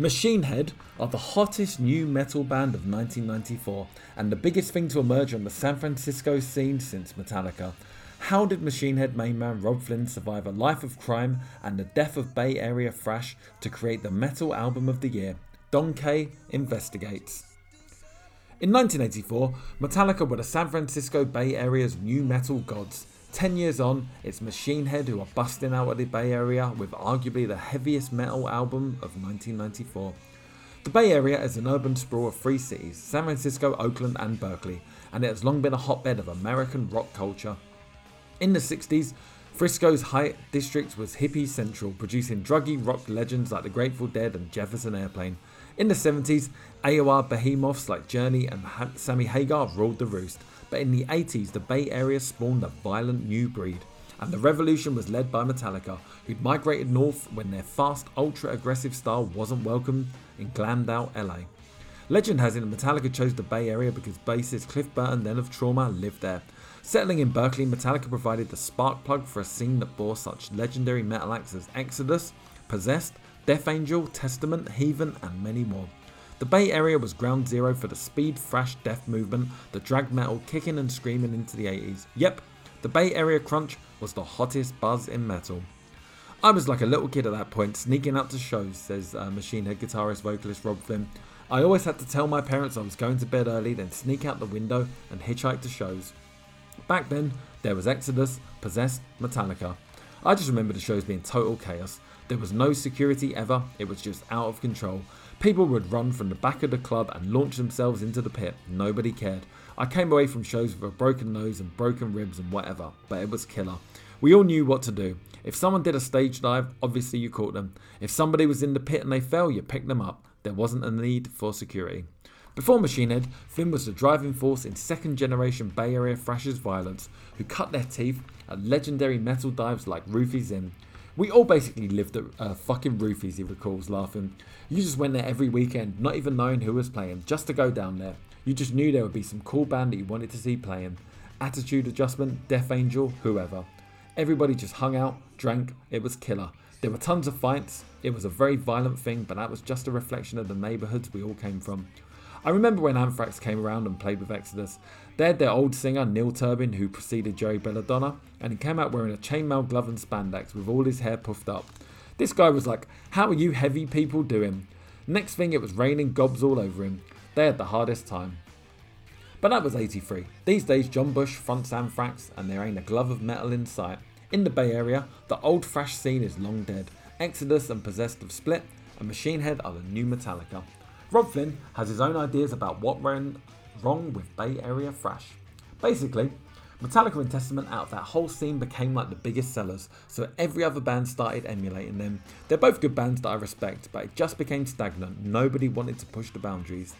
[SPEAKER 1] Machine Head are the hottest new metal band of 1994 and the biggest thing to emerge on the San Francisco scene since Metallica. How did Machine Head main man Robb Flynn survive a life of crime and the death of Bay Area thrash to create the metal album of the year? Don investigates. In 1984, Metallica were the San Francisco Bay Area's new metal gods. Ten years on, it's Machine Head who are busting out of the Bay Area with arguably the heaviest metal album of 1994. The Bay Area is an urban sprawl of three cities San Francisco, Oakland, and Berkeley, and it has long been a hotbed of American rock culture. In the 60s, Frisco's Haight District was hippie central, producing druggy rock legends like the Grateful Dead and Jefferson Airplane. In the 70s, AOR behemoths like Journey and Sammy Hagar ruled the roost. But in the 80s, the Bay Area spawned a violent new breed, and the revolution was led by Metallica, who'd migrated north when their fast, ultra aggressive style wasn't welcome in out LA. Legend has it that Metallica chose the Bay Area because bassist Cliff Burton, then of Trauma, lived there. Settling in Berkeley, Metallica provided the spark plug for a scene that bore such legendary metal acts as Exodus, Possessed, Death Angel, Testament, Heathen, and many more. The Bay Area was ground zero for the speed thrash death movement that dragged metal kicking and screaming into the 80s. Yep, the Bay Area crunch was the hottest buzz in metal. I was like a little kid at that point, sneaking out to shows, says uh, Machine Head guitarist vocalist Robb Flynn. I always had to tell my parents I was going to bed early, then sneak out the window and hitchhike to shows. Back then, there was Exodus, Possessed, Metallica. I just remember the shows being total chaos. There was no security ever, it was just out of control. People would run from the back of the club and launch themselves into the pit. Nobody cared. I came away from shows with a broken nose and broken ribs and whatever, but it was killer. We all knew what to do. If someone did a stage dive, obviously you caught them. If somebody was in the pit and they fell, you picked them up. There wasn't a need for security. Before Machine Head, Flynn was the driving force in second generation Bay Area thrashers Vio-lence, who cut their teeth at legendary metal dives like Ruthie's Inn. We all basically lived at uh, fucking Ruthie's, he recalls, laughing. You just went there every weekend, not even knowing who was playing, just to go down there. You just knew there would be some cool band that you wanted to see playing. Attitude Adjustment, Death Angel, whoever. Everybody just hung out, drank, it was killer. There were tons of fights, it was a very violent thing, but that was just a reflection of the neighbourhoods we all came from. I remember when Anthrax came around and played with Exodus. They had their old singer Neil Turbin, who preceded Joey Belladonna, and he came out wearing a chainmail glove and spandex with all his hair puffed up. This guy was like, How are you heavy people doing? Next thing, it was raining gobs all over him. They had the hardest time. But that was 83. These days, John Bush fronts Anthrax, and there ain't a glove of metal in sight. In the Bay Area, the old thrash scene is long dead. Exodus and Possessed have split, and Machine Head are the new Metallica. Robb Flynn has his own ideas about what went wrong with Bay Area thrash. Basically, Metallica and Testament out of that whole scene became like the biggest sellers, so every other band started emulating them. They're both good bands that I respect, but it just became stagnant. Nobody wanted to push the boundaries.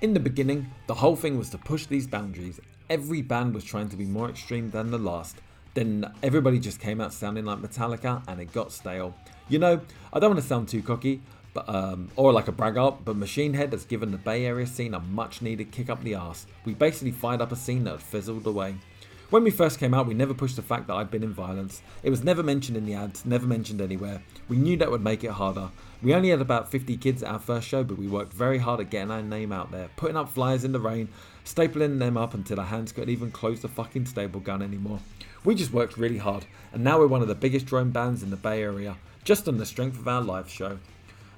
[SPEAKER 1] In the beginning, the whole thing was to push these boundaries. Every band was trying to be more extreme than the last. Then everybody just came out sounding like Metallica and it got stale. You know, I don't want to sound too cocky, but um, or like a braggart, but Machine Head has given the Bay Area scene a much needed kick up the arse. We basically fired up a scene that had fizzled away. When we first came out, we never pushed the fact that I'd been in Vio-lence. It was never mentioned in the ads, never mentioned anywhere. We knew that would make it harder. We only had about 50 kids at our first show, but we worked very hard at getting our name out there, putting up flyers in the rain, stapling them up until our hands couldn't even close the fucking stable gun anymore. We just worked really hard, and now we're one of the biggest drone bands in the Bay Area, just on the strength of our live show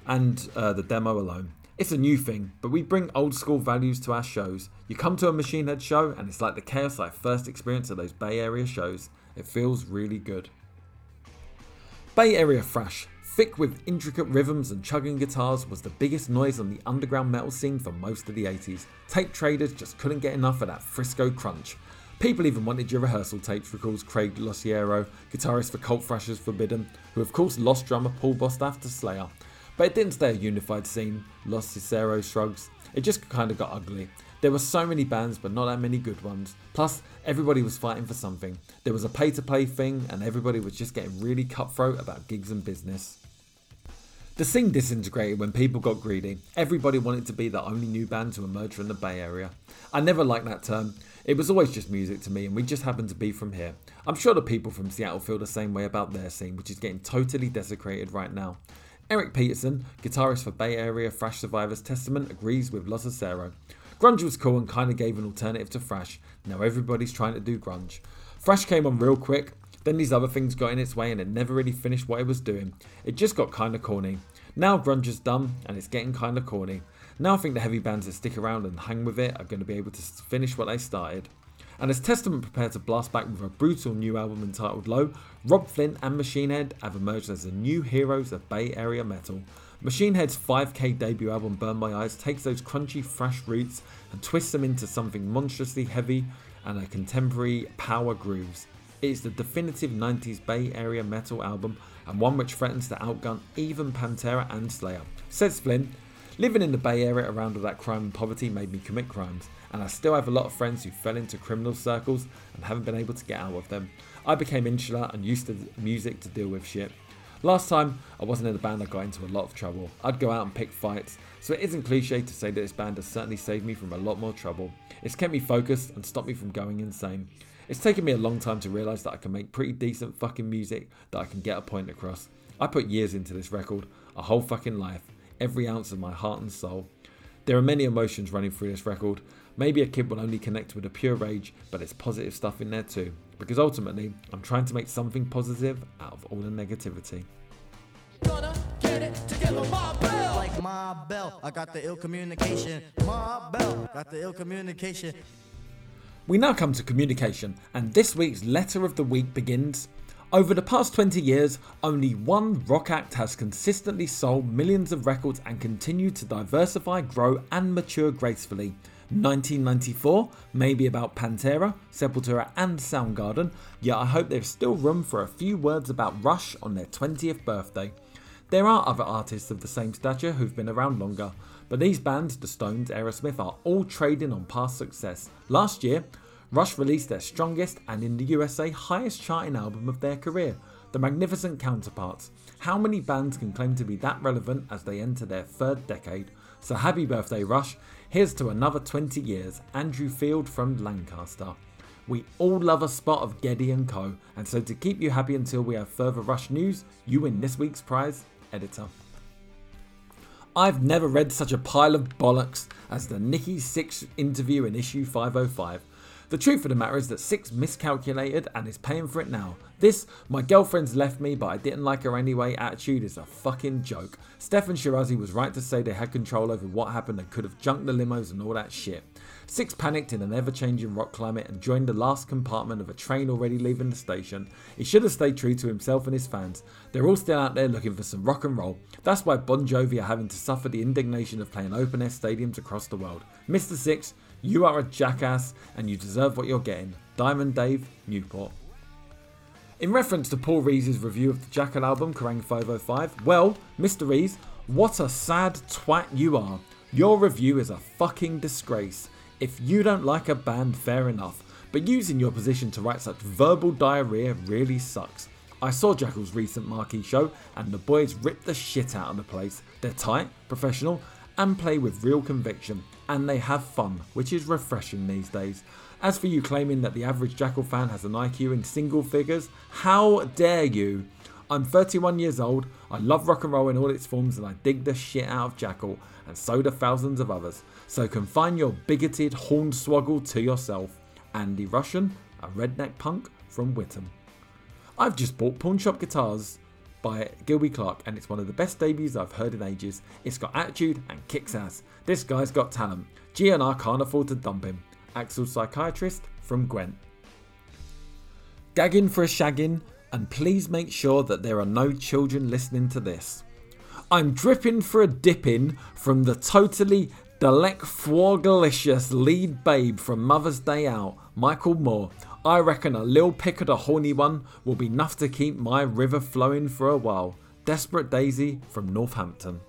[SPEAKER 1] and uh, the demo alone. It's a new thing, but we bring old school values to our shows. You come to a Machine Head show, and it's like the chaos I first experienced at those Bay Area shows. It feels really good. Bay Area thrash, thick with intricate rhythms and chugging guitars, was the biggest noise on the underground metal scene for most of the 80s. Tape traders just couldn't get enough of that Frisco crunch. People even wanted your rehearsal tapes, recalls Craig Locicero, guitarist for Cult Thrashers Forbidden, who of course lost drummer Paul Bostaph to Slayer. But it didn't stay a unified scene, Locicero shrugs. It just kind of got ugly. There were so many bands, but not that many good ones. Plus, everybody was fighting for something. There was a pay to play thing, and everybody was just getting really cutthroat about gigs and business. The scene disintegrated when people got greedy. Everybody wanted to be the only new band to emerge from the Bay Area. I never liked that term. It was always just music to me, and we just happened to be from here. I'm sure the people from Seattle feel the same way about their scene, which is getting totally desecrated right now. Eric Peterson, guitarist for Bay Area thrash survivors Testament, agrees with Locicero. Grunge was cool and kind of gave an alternative to thrash. Now everybody's trying to do grunge. Thrash came on real quick, then these other things got in its way and it never really finished what it was doing. It just got kinda corny. Now grunge is done and it's getting kinda corny. Now I think the heavy bands that stick around and hang with it are going to be able to finish what they started. And as Testament prepare to blast back with a brutal new album entitled Low, Robb Flynn and Machine Head have emerged as the new heroes of Bay Area metal. Machine Head's 5k debut album Burn My Eyes takes those crunchy thrash roots and twists them into something monstrously heavy and a contemporary power grooves. It is the definitive 90s Bay Area metal album and one which threatens to outgun even Pantera and Slayer. Says Flynn, living in the Bay Area around all that crime and poverty made me commit crimes and I still have a lot of friends who fell into criminal circles and haven't been able to get out of them. I became insular and used to music to deal with shit. Last time I wasn't in a band, I got into a lot of trouble. I'd go out and pick fights, so it isn't cliche to say that this band has certainly saved me from a lot more trouble. It's kept me focused and stopped me from going insane. It's taken me a long time to realise that I can make pretty decent fucking music that I can get a point across. I put years into this record, a whole fucking life, every ounce of my heart and soul. There are many emotions running through this record, Maybe a kid will only connect with a pure rage, but there's positive stuff in there too. Because ultimately, I'm trying to make something positive out of all the negativity. Like Ma Bell, I got the ill communication. My bell, got the ill communication. We now come to communication, and this week's letter of the week begins. Over the past 20 years, only one rock act has consistently sold millions of records and continued to diversify, grow, and mature gracefully. 1994, maybe about Pantera, Sepultura, and Soundgarden, yet I hope there's still room for a few words about Rush on their 20th birthday. There are other artists of the same stature who've been around longer, but these bands, the Stones, Aerosmith, are all trading on past success. Last year, Rush released their strongest and in the USA highest charting album of their career, The Magnificent Counterparts. How many bands can claim to be that relevant as they enter their third decade? So happy birthday, Rush. Here's to another 20 years, Andrew Field from Lancaster. We all love a spot of Geddy and Co. And so to keep you happy until we have further Rush news, you win this week's prize, editor. I've never read such a pile of bollocks as the Nikki Sixx interview in issue 505. The truth of the matter is that Sixx miscalculated and is paying for it now. This, my girlfriend's left me but I didn't like her anyway attitude is a fucking joke. Steffan Chirazi was right to say they had control over what happened and could have junked the limos and all that shit. Sixx panicked in an ever changing rock climate and joined the last compartment of a train already leaving the station. He should have stayed true to himself and his fans. They're all still out there looking for some rock and roll. That's why Bon Jovi are having to suffer the indignation of playing open air stadiums across the world. Mr. Sixx, you are a jackass and you deserve what you're getting. Diamond Dave, Newport. In reference to Paul Rees' review of the Jackyl album, Kerrang 505, well, Mr. Rees, what a sad twat you are. Your review is a fucking disgrace. If you don't like a band, fair enough, but using your position to write such verbal diarrhea really sucks. I saw Jackyl's recent marquee show, and the boys rip the shit out of the place. They're tight, professional, and play with real conviction, and they have fun, which is refreshing these days. As for you claiming that the average Jackyl fan has an IQ in single figures, how dare you? I'm 31 years old, I love rock and roll in all its forms, and I dig the shit out of Jackyl, and so do thousands of others. So confine your bigoted hornswoggle to yourself. Andy Russian, a redneck punk from Witham. I've just bought Pawn Shop Guitars by Gilby Clarke, and it's one of the best debuts I've heard in ages. It's got attitude and kicks ass. This guy's got talent. GNR can't afford to dump him. Axel Psychiatrist from Gwent. Gagging for a shagging, and please make sure that there are no children listening to this. I'm dripping for a dipping from the totally delectflorgalicious lead babe from Mother's Day Out, Michael Moore. I reckon a little pick of the horny one will be enough to keep my river flowing for a while. Desperate Daisy from Northampton.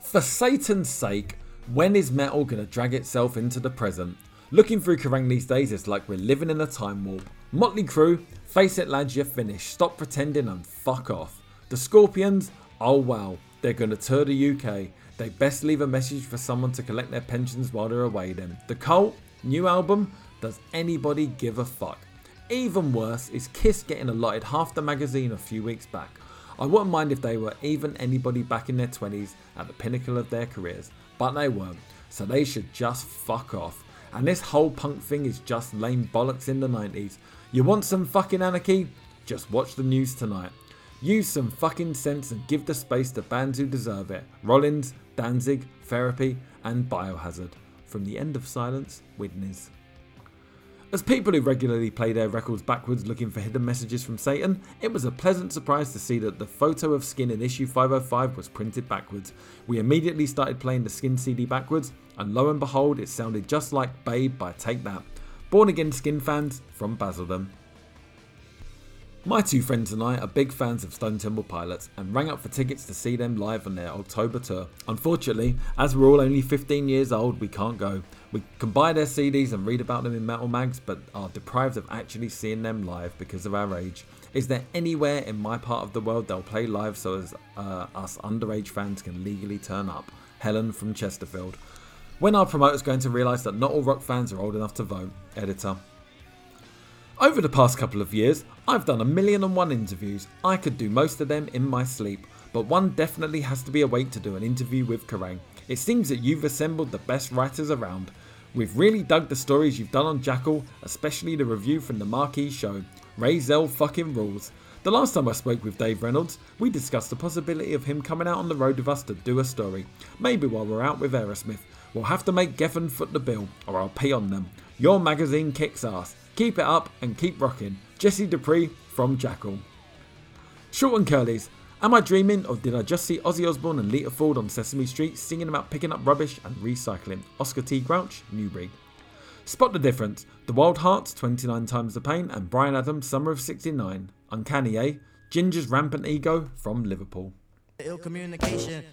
[SPEAKER 1] For Satan's sake, when is metal gonna drag itself into the present? Looking through Kerrang these days is like we're living in a time warp. Motley Crue, face it lads, you're finished. Stop pretending and fuck off. The Scorpions, oh wow, they're gonna tour the UK. They best leave a message for someone to collect their pensions while they're away then. The Cult, new album, does anybody give a fuck? Even worse is Kiss getting allotted half the magazine a few weeks back. I wouldn't mind if they were even anybody back in their 20s at the pinnacle of their careers but they weren't, so they should just fuck off. And this whole punk thing is just lame bollocks in the 90s. You want some fucking anarchy? Just watch the news tonight. Use some fucking sense and give the space to bands who deserve it. Rollins, Danzig, Therapy, and Biohazard. From the end of silence, Widnes. As people who regularly play their records backwards looking for hidden messages from Satan, it was a pleasant surprise to see that the photo of Skin in issue 505 was printed backwards. We immediately started playing the Skin CD backwards, and lo and behold, it sounded just like Babe by Take That. Born again Skin fans from Basildon. My two friends and I are big fans of Stone Temple Pilots and rang up for tickets to see them live on their October tour. Unfortunately, as we're all only 15 years old, we can't go. We can buy their CDs and read about them in metal mags, but are deprived of actually seeing them live because of our age. Is there anywhere in my part of the world they'll play live so as uh, us underage fans can legally turn up? Helen from Chesterfield. When are promoters going to realise that not all rock fans are old enough to vote? Editor. Over the past couple of years, I've done a million and one interviews. I could do most of them in my sleep, but one definitely has to be awake to do an interview with Kerrang. It seems that you've assembled the best writers around. We've really dug the stories you've done on Jackyl, especially the review from the Marquee show. Ray Zell fucking rules. The last time I spoke with Dave Reynolds, we discussed the possibility of him coming out on the road with us to do a story. Maybe while we're out with Aerosmith. We'll have to make Geffen foot the bill, or I'll pee on them. Your magazine kicks ass. Keep it up and keep rocking. Jesse Dupree from Jackyl. Short and Curly's. Am I dreaming or did I just see Ozzy Osbourne and Lita Ford on Sesame Street singing about picking up rubbish and recycling? Oscar T. Grouch, Newbury. Spot the difference. The Wild Hearts, 29 times the pain, and Bryan Adams, Summer of 69. Uncanny, eh? Ginger's rampant ego from Liverpool. Ill communication.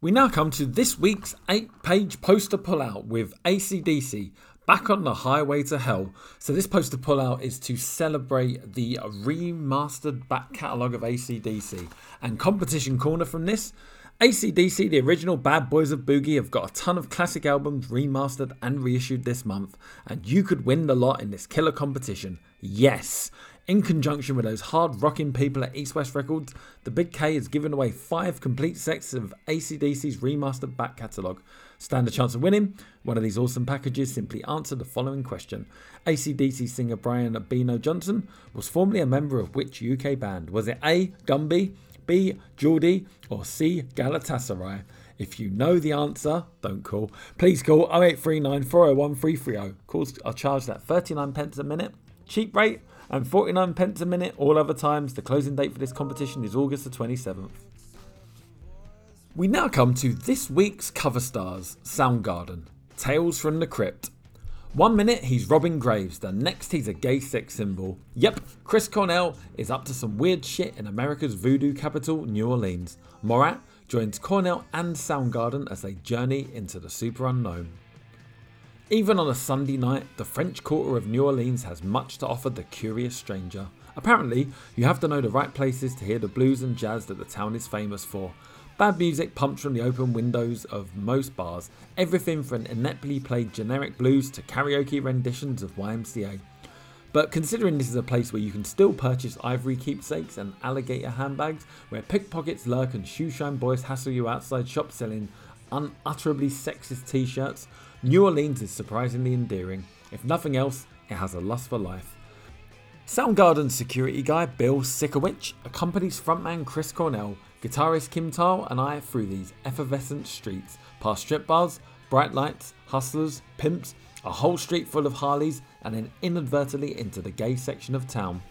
[SPEAKER 1] We now come to this week's eight page poster pullout with ACDC, back on the highway to hell. So this poster pullout is to celebrate the remastered back catalogue of ACDC. And competition corner from this, ACDC, the original Bad Boys of Boogie, have got a ton of classic albums remastered and reissued this month, and you could win the lot in this killer competition. Yes, In conjunction with those hard rocking people at East West Records, the Big K has given away five complete sets of ACDC's remastered back catalogue. Stand a chance of winning? One of these awesome packages simply answer the following question ACDC singer Brian Abino Johnson was formerly a member of which UK band? Was it A. Gumby, B. Geordie, or C. Galatasaray? If you know the answer, don't call. Please call 0839 401 330. Calls are charged at 39 pence a minute. Cheap rate and 49 pence a minute all other times. The closing date for this competition is August the 27th. We now come to this week's cover stars Soundgarden Tales from the Crypt. One minute he's robbing graves, the next he's a gay sex symbol. Yep, Chris Cornell is up to some weird shit in America's voodoo capital, New Orleans. Morat joins Cornell and Soundgarden as they journey into the super unknown. Even on a Sunday night, the French Quarter of New Orleans has much to offer the curious stranger. Apparently, you have to know the right places to hear the blues and jazz that the town is famous for. Bad music pumps from the open windows of most bars, everything from ineptly played generic blues to karaoke renditions of YMCA. But considering this is a place where you can still purchase ivory keepsakes and alligator handbags, where pickpockets lurk and shoeshine boys hassle you outside shops selling unutterably sexist t shirts, New Orleans is surprisingly endearing. If nothing else, it has a lust for life. Soundgarden security guy Bill Sikowicz accompanies frontman Chris Cornell, guitarist Kim Thayil, and I through these effervescent streets, past strip bars, bright lights, hustlers, pimps, a whole street full of Harleys, and then inadvertently into the gay section of town.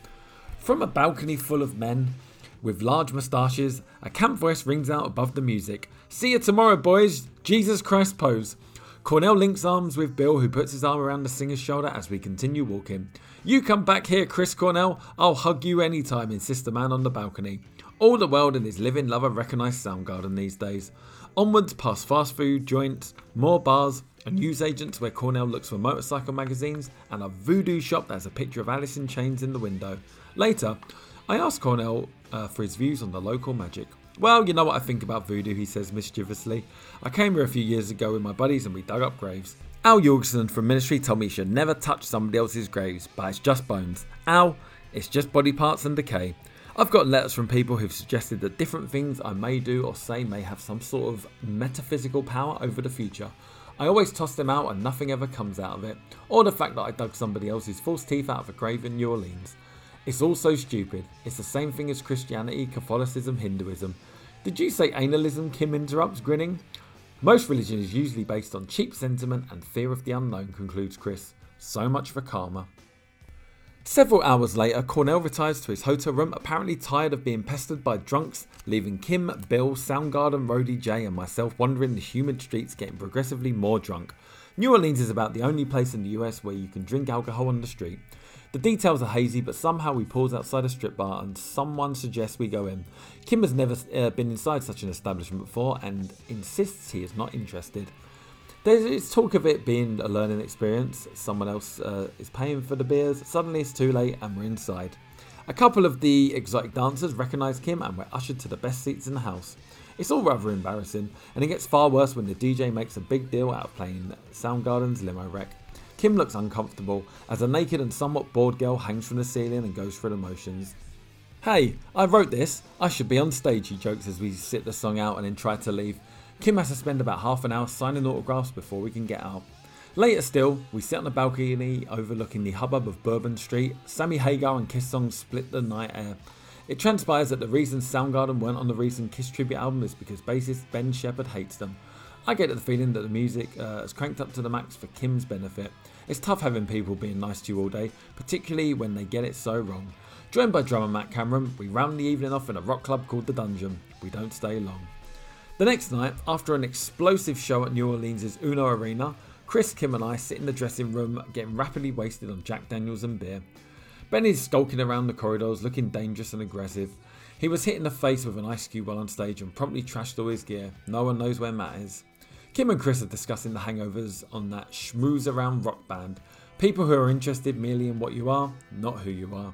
[SPEAKER 1] From a balcony full of men with large moustaches, a camp voice rings out above the music. See you tomorrow, boys! Jesus Christ pose. Cornell links arms with Bill, who puts his arm around the singer's shoulder as we continue walking. You come back here, Chris Cornell. I'll hug you anytime, insists the man on the balcony. All the world and his living lover recognise Soundgarden these days. Onwards past fast food joints, more bars, a newsagent's where Cornell looks for motorcycle magazines, and a voodoo shop that has a picture of Alice in Chains in the window. Later, I ask Cornell uh, for his views on the local magic. Well, you know what I think about voodoo, he says mischievously. I came here a few years ago with my buddies and we dug up graves. Al Jourgensen from Ministry told me you should never touch somebody else's graves, but it's just bones. Al, it's just body parts and decay. I've got letters from people who've suggested that different things I may do or say may have some sort of metaphysical power over the future. I always toss them out and nothing ever comes out of it, or the fact that I dug somebody else's false teeth out of a grave in New Orleans. It's all so stupid. It's the same thing as Christianity, Catholicism, Hinduism. Did you say analism? Kim interrupts, grinning. Most religion is usually based on cheap sentiment and fear of the unknown, concludes Chris. So much for karma. Several hours later, Cornell retires to his hotel room, apparently tired of being pestered by drunks, leaving Kim, Bill, Soundgarden, Roadie J, and myself wandering the humid streets getting progressively more drunk. New Orleans is about the only place in the US where you can drink alcohol on the street. The details are hazy, but somehow we pause outside a strip bar and someone suggests we go in. Kim has never uh, been inside such an establishment before and insists he is not interested. There's talk of it being a learning experience. Someone else uh, is paying for the beers. Suddenly it's too late and we're inside. A couple of the exotic dancers recognise Kim and we're ushered to the best seats in the house. It's all rather embarrassing, and it gets far worse when the DJ makes a big deal out of playing Soundgarden's Limo Wreck. Kim looks uncomfortable as a naked and somewhat bored girl hangs from the ceiling and goes through the motions. Hey, I wrote this. I should be on stage, he jokes as we sit the song out and then try to leave. Kim has to spend about half an hour signing autographs before we can get out. Later still, we sit on the balcony overlooking the hubbub of Bourbon Street. Sammy Hagar and Kiss songs split the night air. It transpires that the reason Soundgarden weren't on the recent Kiss tribute album is because bassist Ben Shepherd hates them. I get the feeling that the music uh, is cranked up to the max for Kim's benefit. It's tough having people being nice to you all day, particularly when they get it so wrong. Joined by drummer Matt Cameron, we round the evening off in a rock club called The Dungeon. We don't stay long. The next night, after an explosive show at New Orleans' Uno Arena, Chris, Kim, and I sit in the dressing room getting rapidly wasted on Jack Daniels and beer. Ben is skulking around the corridors looking dangerous and aggressive. He was hit in the face with an ice cube while on stage and promptly trashed all his gear. No one knows where Matt is. Kim and Chris are discussing the hangovers on that schmooze around rock band. People who are interested merely in what you are, not who you are.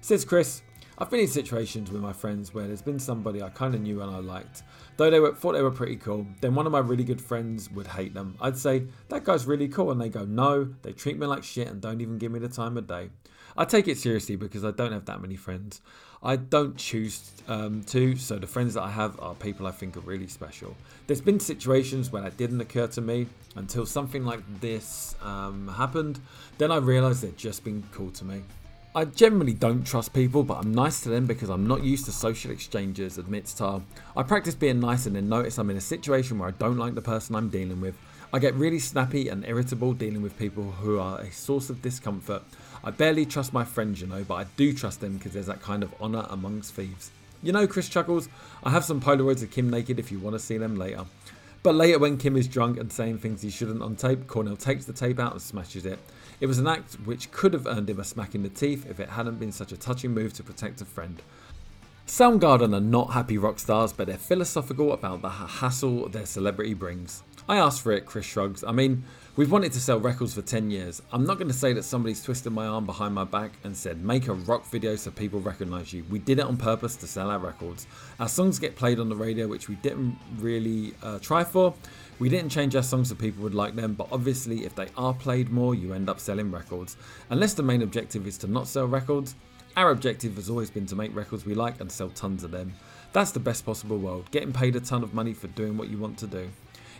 [SPEAKER 1] Says Chris, I've been in situations with my friends where there's been somebody I kind of knew and I liked. Though they were, thought they were pretty cool, then one of my really good friends would hate them. I'd say, that guy's really cool, and they go, no, they treat me like shit and don't even give me the time of day. I take it seriously because I don't have that many friends. I don't choose um, to, so the friends that I have are people I think are really special. There's been situations where that didn't occur to me until something like this um, happened. Then I realised they'd just been cool to me. I generally don't trust people, but I'm nice to them because I'm not used to social exchanges, admits Thayil. I practice being nice and then notice I'm in a situation where I don't like the person I'm dealing with. I get really snappy and irritable dealing with people who are a source of discomfort. I barely trust my friends, you know, but I do trust them because there's that kind of honour amongst thieves. You know, Chris chuckles, I have some Polaroids of Kim naked if you want to see them later. But later, when Kim is drunk and saying things he shouldn't on tape, Cornell takes the tape out and smashes it. It was an act which could have earned him a smack in the teeth if it hadn't been such a touching move to protect a friend. Soundgarden are not happy rock stars, but they're philosophical about the hassle their celebrity brings. I asked for it, Chris shrugs. I mean, We've wanted to sell records for 10 years. I'm not going to say that somebody's twisted my arm behind my back and said, make a rock video so people recognize you. We did it on purpose to sell our records. Our songs get played on the radio, which we didn't really uh, try for. We didn't change our songs so people would like them, but obviously, if they are played more, you end up selling records. Unless the main objective is to not sell records, our objective has always been to make records we like and sell tons of them. That's the best possible world, getting paid a ton of money for doing what you want to do.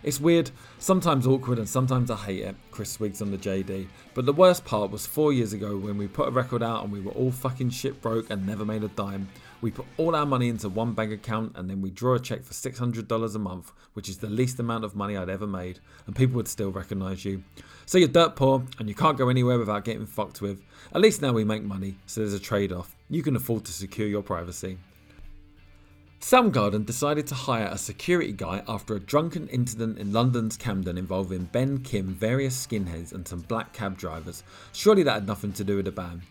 [SPEAKER 1] It's weird, sometimes awkward, and sometimes I hate it, Chris Swigs on the JD. But the worst part was four years ago when we put a record out and we were all fucking shit broke and never made a dime. We put all our money into one bank account and then we draw a check for $600 a month, which is the least amount of money I'd ever made, and people would still recognize you. So you're dirt poor and you can't go anywhere without getting fucked with. At least now we make money, so there's a trade off. You can afford to secure your privacy. Soundgarden decided to hire a security guy after a drunken incident in London's Camden involving Ben Kim, various skinheads, and some black cab drivers. Surely that had nothing to do with the band.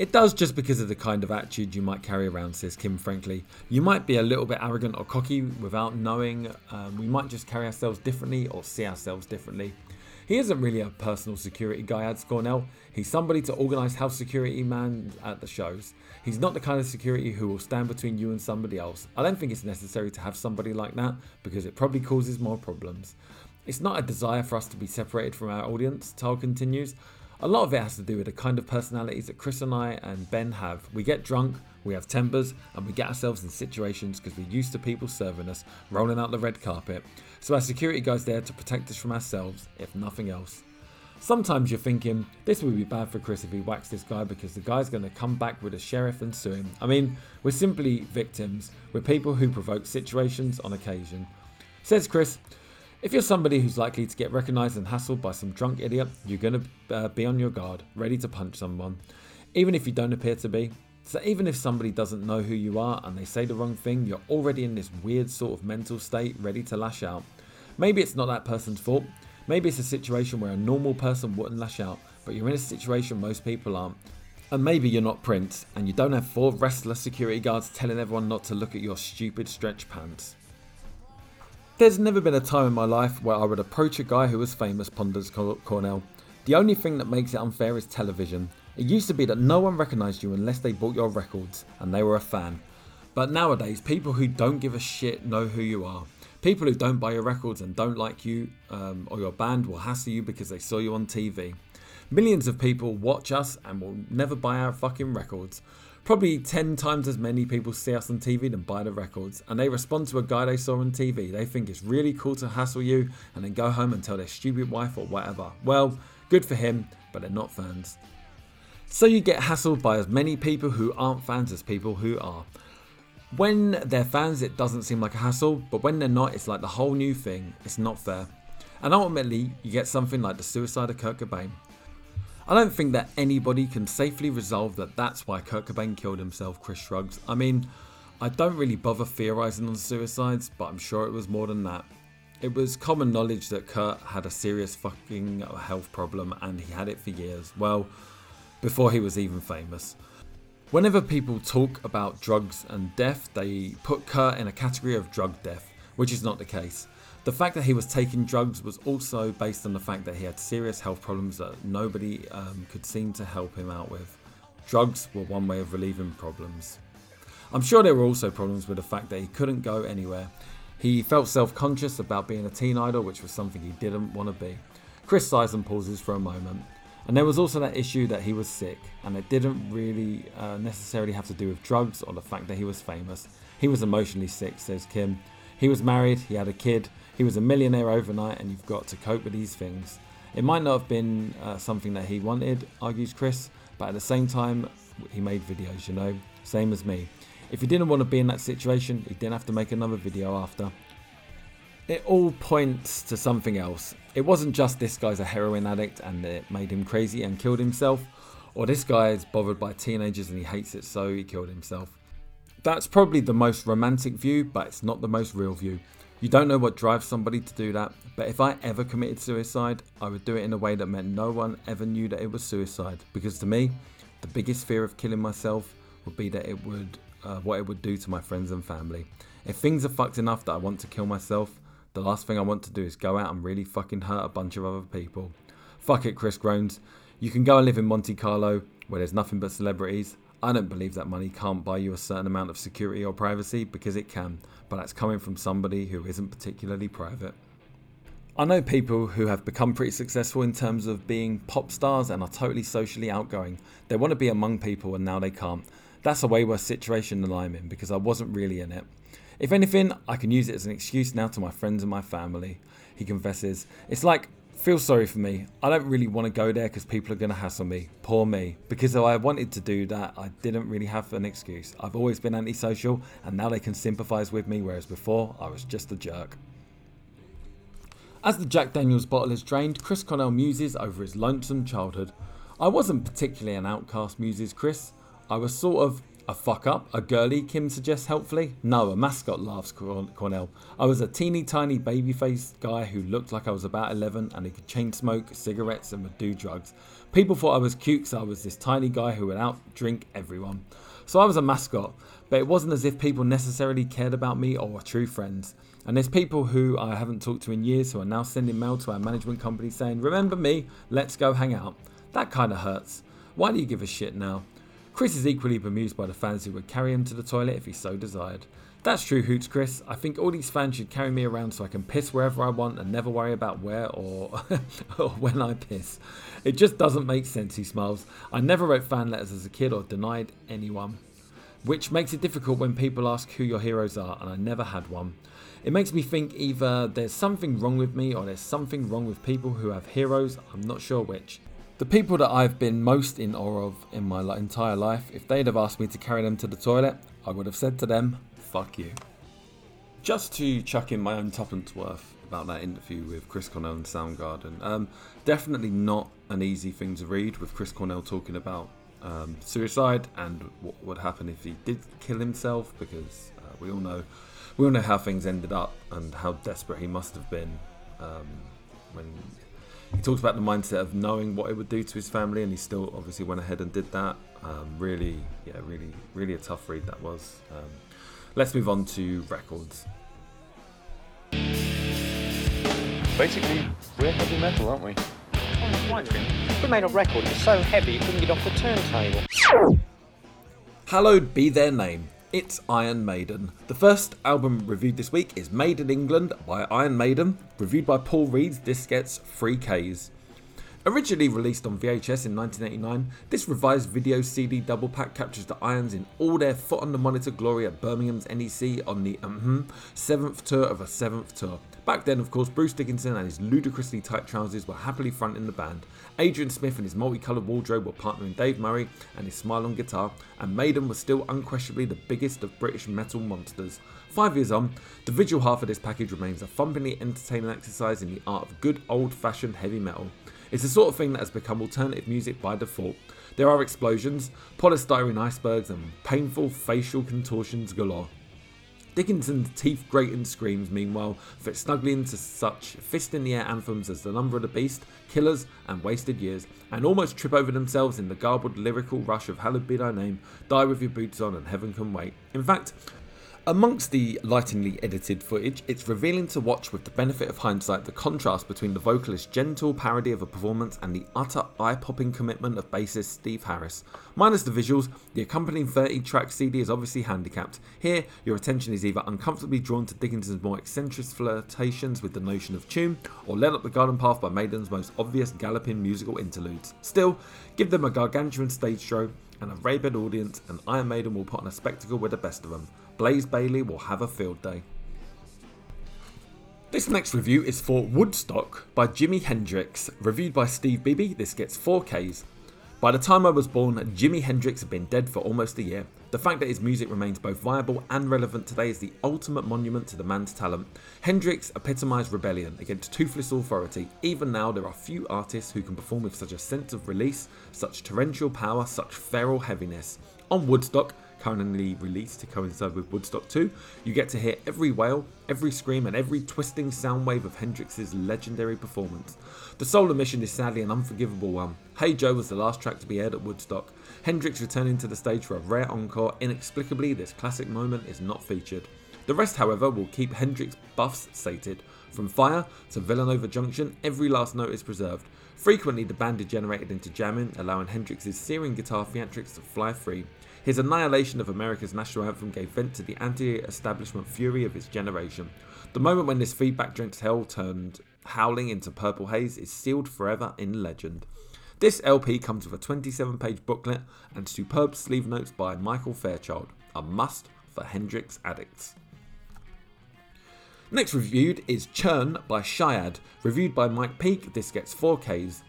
[SPEAKER 1] It does just because of the kind of attitude you might carry around, says Kim frankly. You might be a little bit arrogant or cocky without knowing. Um, we might just carry ourselves differently or see ourselves differently. He isn't really a personal security guy, adds Cornell. He's somebody to organise house security man at the shows. He's not the kind of security who will stand between you and somebody else. I don't think it's necessary to have somebody like that because it probably causes more problems. It's not a desire for us to be separated from our audience, Thayil continues. A lot of it has to do with the kind of personalities that Chris and I and Ben have. We get drunk, we have tempers, and we get ourselves in situations because we're used to people serving us, rolling out the red carpet. So our security guy's there to protect us from ourselves, if nothing else. Sometimes you're thinking, this would be bad for Chris if he whacks this guy because the guy's going to come back with a sheriff and sue him. I mean, we're simply victims. We're people who provoke situations on occasion. Says Chris, if you're somebody who's likely to get recognised and hassled by some drunk idiot, you're going to uh, be on your guard, ready to punch someone. Even if you don't appear to be, so even if somebody doesn't know who you are and they say the wrong thing, you're already in this weird sort of mental state ready to lash out. Maybe it's not that person's fault. Maybe it's a situation where a normal person wouldn't lash out, but you're in a situation most people aren't. And maybe you're not Prince and you don't have four restless security guards telling everyone not to look at your stupid stretch pants. There's never been a time in my life where I would approach a guy who was famous, ponders Cornell. The only thing that makes it unfair is television. It used to be that no one recognised you unless they bought your records and they were a fan. But nowadays, people who don't give a shit know who you are. People who don't buy your records and don't like you um, or your band will hassle you because they saw you on TV. Millions of people watch us and will never buy our fucking records. Probably 10 times as many people see us on TV than buy the records, and they respond to a guy they saw on TV. They think it's really cool to hassle you and then go home and tell their stupid wife or whatever. Well, good for him, but they're not fans. So you get hassled by as many people who aren't fans as people who are. When they're fans, it doesn't seem like a hassle, but when they're not, it's like the whole new thing. It's not fair. And ultimately, you get something like the suicide of Kurt Cobain. I don't think that anybody can safely resolve that that's why Kurt Cobain killed himself, Chris shrugs. I mean, I don't really bother theorising on suicides, but I'm sure it was more than that. It was common knowledge that Kurt had a serious fucking health problem and he had it for years. Well, before he was even famous. Whenever people talk about drugs and death, they put Kurt in a category of drug death, which is not the case. The fact that he was taking drugs was also based on the fact that he had serious health problems that nobody um, could seem to help him out with. Drugs were one way of relieving problems. I'm sure there were also problems with the fact that he couldn't go anywhere. He felt self conscious about being a teen idol, which was something he didn't want to be. Chris sighs and pauses for a moment. And there was also that issue that he was sick, and it didn't really uh, necessarily have to do with drugs or the fact that he was famous. He was emotionally sick, says Kim. He was married, he had a kid, he was a millionaire overnight, and you've got to cope with these things. It might not have been uh, something that he wanted, argues Chris, but at the same time, he made videos, you know, same as me. If he didn't want to be in that situation, he didn't have to make another video after. It all points to something else. It wasn't just this guy's a heroin addict and it made him crazy and killed himself, or this guy is bothered by teenagers and he hates it so he killed himself. That's probably the most romantic view, but it's not the most real view. You don't know what drives somebody to do that, but if I ever committed suicide, I would do it in a way that meant no one ever knew that it was suicide. Because to me, the biggest fear of killing myself would be that it would, uh, what it would do to my friends and family. If things are fucked enough that I want to kill myself, the last thing I want to do is go out and really fucking hurt a bunch of other people. Fuck it, Chris Groans. You can go and live in Monte Carlo where there's nothing but celebrities. I don't believe that money can't buy you a certain amount of security or privacy because it can, but that's coming from somebody who isn't particularly private. I know people who have become pretty successful in terms of being pop stars and are totally socially outgoing. They want to be among people and now they can't. That's a way worse situation than I'm in because I wasn't really in it. If anything, I can use it as an excuse now to my friends and my family. He confesses, It's like, feel sorry for me. I don't really want to go there because people are going to hassle me. Poor me. Because though I wanted to do that, I didn't really have an excuse. I've always been antisocial and now they can sympathise with me, whereas before I was just a jerk. As the Jack Daniels bottle is drained, Chris Cornell muses over his lonesome childhood. I wasn't particularly an outcast, muses Chris. I was sort of a fuck up, a girly, Kim suggests helpfully. No, a mascot, laughs Cornell. I was a teeny tiny baby faced guy who looked like I was about 11 and he could chain smoke cigarettes and would do drugs. People thought I was cute because I was this tiny guy who would out drink everyone. So I was a mascot, but it wasn't as if people necessarily cared about me or were true friends. And there's people who I haven't talked to in years who are now sending mail to our management company saying, Remember me, let's go hang out. That kind of hurts. Why do you give a shit now? Chris is equally bemused by the fans who would carry him to the toilet if he so desired. That's true, Hoots Chris. I think all these fans should carry me around so I can piss wherever I want and never worry about where or, [laughs] or when I piss. It just doesn't make sense, he smiles. I never wrote fan letters as a kid or denied anyone. Which makes it difficult when people ask who your heroes are, and I never had one. It makes me think either there's something wrong with me or there's something wrong with people who have heroes, I'm not sure which. The people that I've been most in awe of in my entire life, if they'd have asked me to carry them to the toilet, I would have said to them, fuck you. Just to chuck in my own tuppence worth about that interview with Chris Cornell and Soundgarden, um, definitely not an easy thing to read with Chris Cornell talking about um, suicide and what would happen if he did kill himself because uh, we all know we all know how things ended up and how desperate he must have been um, when he talks about the mindset of knowing what it would do to his family, and he still obviously went ahead and did that. Um, really, yeah, really, really a tough read that was. Um, let's move on to records.
[SPEAKER 3] Basically, we're heavy metal, aren't we?
[SPEAKER 4] We made a record, it's so heavy you couldn't get off the turntable.
[SPEAKER 1] Hallowed be their name. It's Iron Maiden. The first album reviewed this week is Maiden England by Iron Maiden, reviewed by Paul Rees This Gets 3Ks. Originally released on VHS in 1989, this revised video CD double pack captures the Irons in all their foot on the monitor glory at Birmingham's NEC on the um, seventh tour of a seventh tour. Back then, of course, Bruce Dickinson and his ludicrously tight trousers were happily fronting the band. Adrian Smith and his multicoloured wardrobe were partnering Dave Murray and his smile on guitar, and Maiden was still unquestionably the biggest of British metal monsters. Five years on, the visual half of this package remains a thumpingly entertaining exercise in the art of good old fashioned heavy metal. It's the sort of thing that has become alternative music by default. There are explosions, polystyrene icebergs, and painful facial contortions galore. Dickinson's teeth grating screams, meanwhile, fit snugly into such fist in the air anthems as The Number of the Beast, Killers, and Wasted Years, and almost trip over themselves in the garbled lyrical rush of Hallowed Be Thy Name, Die With Your Boots On, and Heaven Can Wait. In fact, Amongst the lightingly edited footage, it's revealing to watch with the benefit of hindsight the contrast between the vocalist's gentle parody of a performance and the utter eye popping commitment of bassist Steve Harris. Minus the visuals, the accompanying 30 track CD is obviously handicapped. Here, your attention is either uncomfortably drawn to Dickinson's more eccentric flirtations with the notion of tune, or led up the garden path by Maiden's most obvious galloping musical interludes. Still, give them a gargantuan stage show and a rabid audience, and Iron Maiden will put on a spectacle with the best of them. Blaze Bayley will have a field day. This next review is for Woodstock by Jimi Hendrix, reviewed by Steve Beebe. This gets 4Ks. By the time I was born, Jimi Hendrix had been dead for almost a year. The fact that his music remains both viable and relevant today is the ultimate monument to the man's talent. Hendrix epitomised rebellion against toothless authority. Even now, there are few artists who can perform with such a sense of release, such torrential power, such feral heaviness. On Woodstock, currently released to coincide with Woodstock 2, you get to hear every wail, every scream, and every twisting sound wave of Hendrix's legendary performance. The solo mission is sadly an unforgivable one. Hey Joe was the last track to be aired at Woodstock. Hendrix returning to the stage for a rare encore, inexplicably, this classic moment is not featured. The rest, however, will keep Hendrix buffs sated. From Fire to Villanova Junction, every last note is preserved. Frequently, the band degenerated into jamming, allowing Hendrix's searing guitar theatrics to fly free. His annihilation of America's national anthem gave vent to the anti establishment fury of his generation. The moment when this feedback drenched hell turned howling into purple haze is sealed forever in legend. This LP comes with a 27 page booklet and superb sleeve notes by Michael Fairchild, a must for Hendrix addicts. Next reviewed is Churn by Shihad, reviewed by Mike Peake. This gets 4Ks.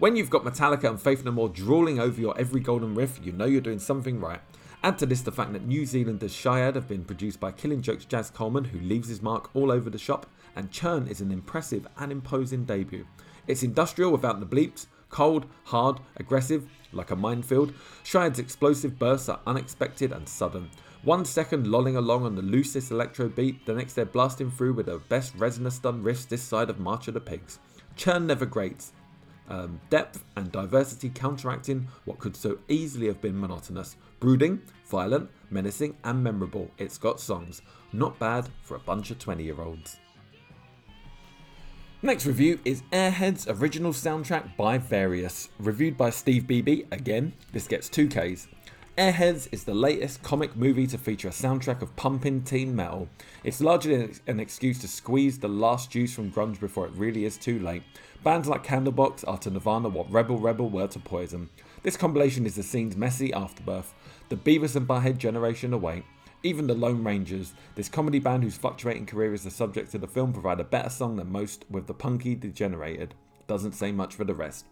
[SPEAKER 1] When you've got Metallica and Faith No More drooling over your every golden riff, you know you're doing something right. Add to this the fact that New Zealanders Shihad have been produced by Killing Joke's Jaz Coleman, who leaves his mark all over the shop, and Churn is an impressive and imposing debut. It's industrial without the bleeps, cold, hard, aggressive, like a minefield. Shihad's explosive bursts are unexpected and sudden. One second lolling along on the loosest electro beat, the next they're blasting through with the best resonance done riffs this side of March of the Pigs. Churn never grates, um, depth and diversity counteracting what could so easily have been monotonous. Brooding, violent, menacing, and memorable. It's got songs. Not bad for a bunch of 20 year olds. Next review is Airhead's original soundtrack by Various, reviewed by Steve Beebe. Again, this gets 2Ks. Airheads is the latest comic movie to feature a soundtrack of pumping teen metal. It's largely an excuse to squeeze the last juice from grunge before it really is too late. Bands like Candlebox are to Nirvana what Rebel Rebel were to Poison. This compilation is the scene's messy afterbirth. The Beavis and Butthead generation await. Even the Lone Rangers, this comedy band whose fluctuating career is the subject of the film, provide a better song than most with the punky degenerated. Doesn't say much for the rest.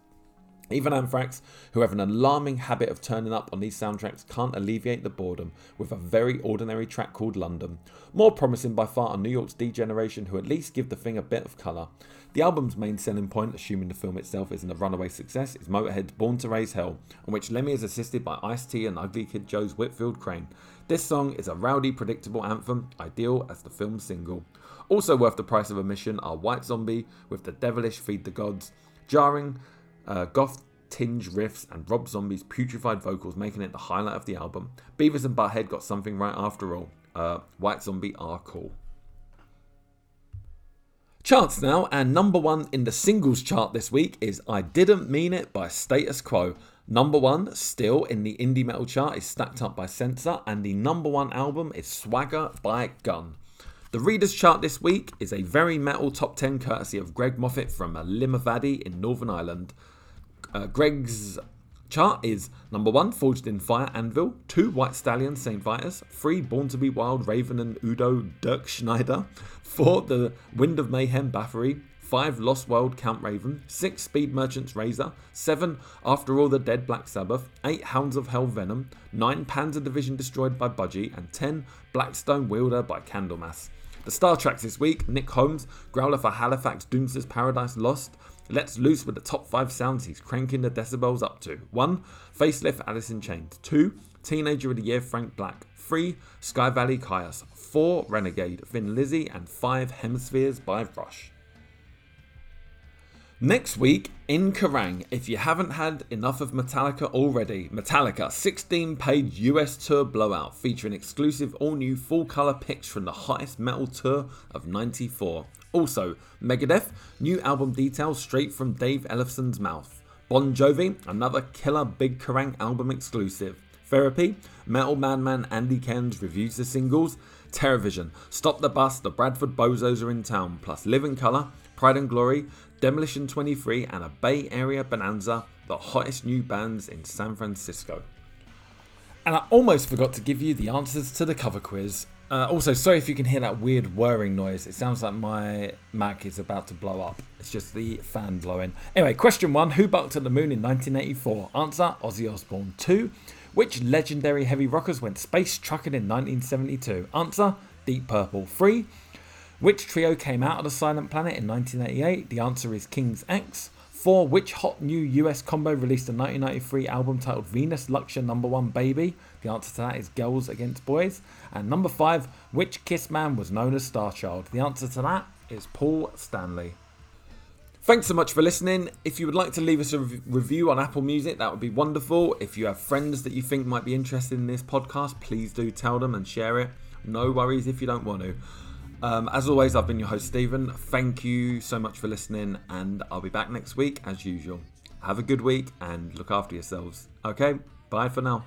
[SPEAKER 1] Even Anthrax, who have an alarming habit of turning up on these soundtracks, can't alleviate the boredom with a very ordinary track called London. More promising by far are New York's Degeneration, who at least give the thing a bit of colour. The album's main selling point, assuming the film itself isn't a runaway success, is Motorhead's Born to Raise Hell, on which Lemmy is assisted by Ice T and Ugly Kid Joe's Whitfield Crane. This song is a rowdy, predictable anthem, ideal as the film's single. Also worth the price of admission are White Zombie with the devilish Feed the Gods, jarring uh, goth tinge riffs and Rob Zombie's putrefied vocals making it the highlight of the album. Beavis and Butthead got something right after all. Uh, White Zombie are cool. Charts now, and number one in the singles chart this week is I Didn't Mean It by Status Quo. Number one, still in the indie metal chart, is stacked up by Senser, and the number one album is Swagger by Gun. The Reader's Chart this week is a very metal top 10 courtesy of Greg Moffat from Limavady in Northern Ireland. Uh, Greg's chart is number one, Forged in Fire Anvil, two, White Stallion Saint Vitus, three, Born to Be Wild Raven and Udo Dirk Schneider, four, The Wind of Mayhem Bathory, five, Lost World Count Raven, six, Speed Merchant's Razor, seven, After All the Dead Black Sabbath, eight, Hounds of Hell Venom, nine, Panzer Division Destroyed by Budgie, and ten, Blackstone Wielder by Candlemass. The star tracks this week Nick Holmes, Growler for Halifax, Doomster's Paradise Lost, Let's loose with the top five sounds he's cranking the decibels up to. 1. Facelift Alice in Chains. 2. Teenager of the Year Frank Black. 3. Sky Valley Kyuss. 4. Renegade, Thin Lizzy. And 5. Hemispheres by Rush. Next week in Kerrang, if you haven't had enough of Metallica already, Metallica 16 page US tour blowout featuring exclusive all new full colour pics from the hottest metal tour of 94. Also, Megadeth, new album details straight from Dave Ellefson's mouth. Bon Jovi, another killer Big Kerrang album exclusive. Therapy, Metal Madman Andy Cairns reviews the singles. Terrorvision, Stop the Bus, the Bradford Bozos are in town, plus Living Colour, Pride and Glory, Demolition 23, and a Bay Area Bonanza, the hottest new bands in San Francisco. And I almost forgot to give you the answers to the cover quiz. Uh, also, sorry if you can hear that weird whirring noise. It sounds like my Mac is about to blow up. It's just the fan blowing. Anyway, question one Who bucked at the moon in 1984? Answer Ozzy Osbourne. Two. Which legendary heavy rockers went space trucking in 1972? Answer Deep Purple. Three. Which trio came out of the Silent Planet in 1988? The answer is King's X. 4. Which hot new US combo released a 1993 album titled Venus Luxure Number 1 Baby? The answer to that is Girls Against Boys. And number 5. Which Kiss man was known as Starchild? The answer to that is Paul Stanley. Thanks so much for listening. If you would like to leave us a review on Apple Music, that would be wonderful. If you have friends that you think might be interested in this podcast, please do tell them and share it. No worries if you don't want to. Um, as always, I've been your host, Stephen. Thank you so much for listening, and I'll be back next week as usual. Have a good week and look after yourselves. Okay, bye for now.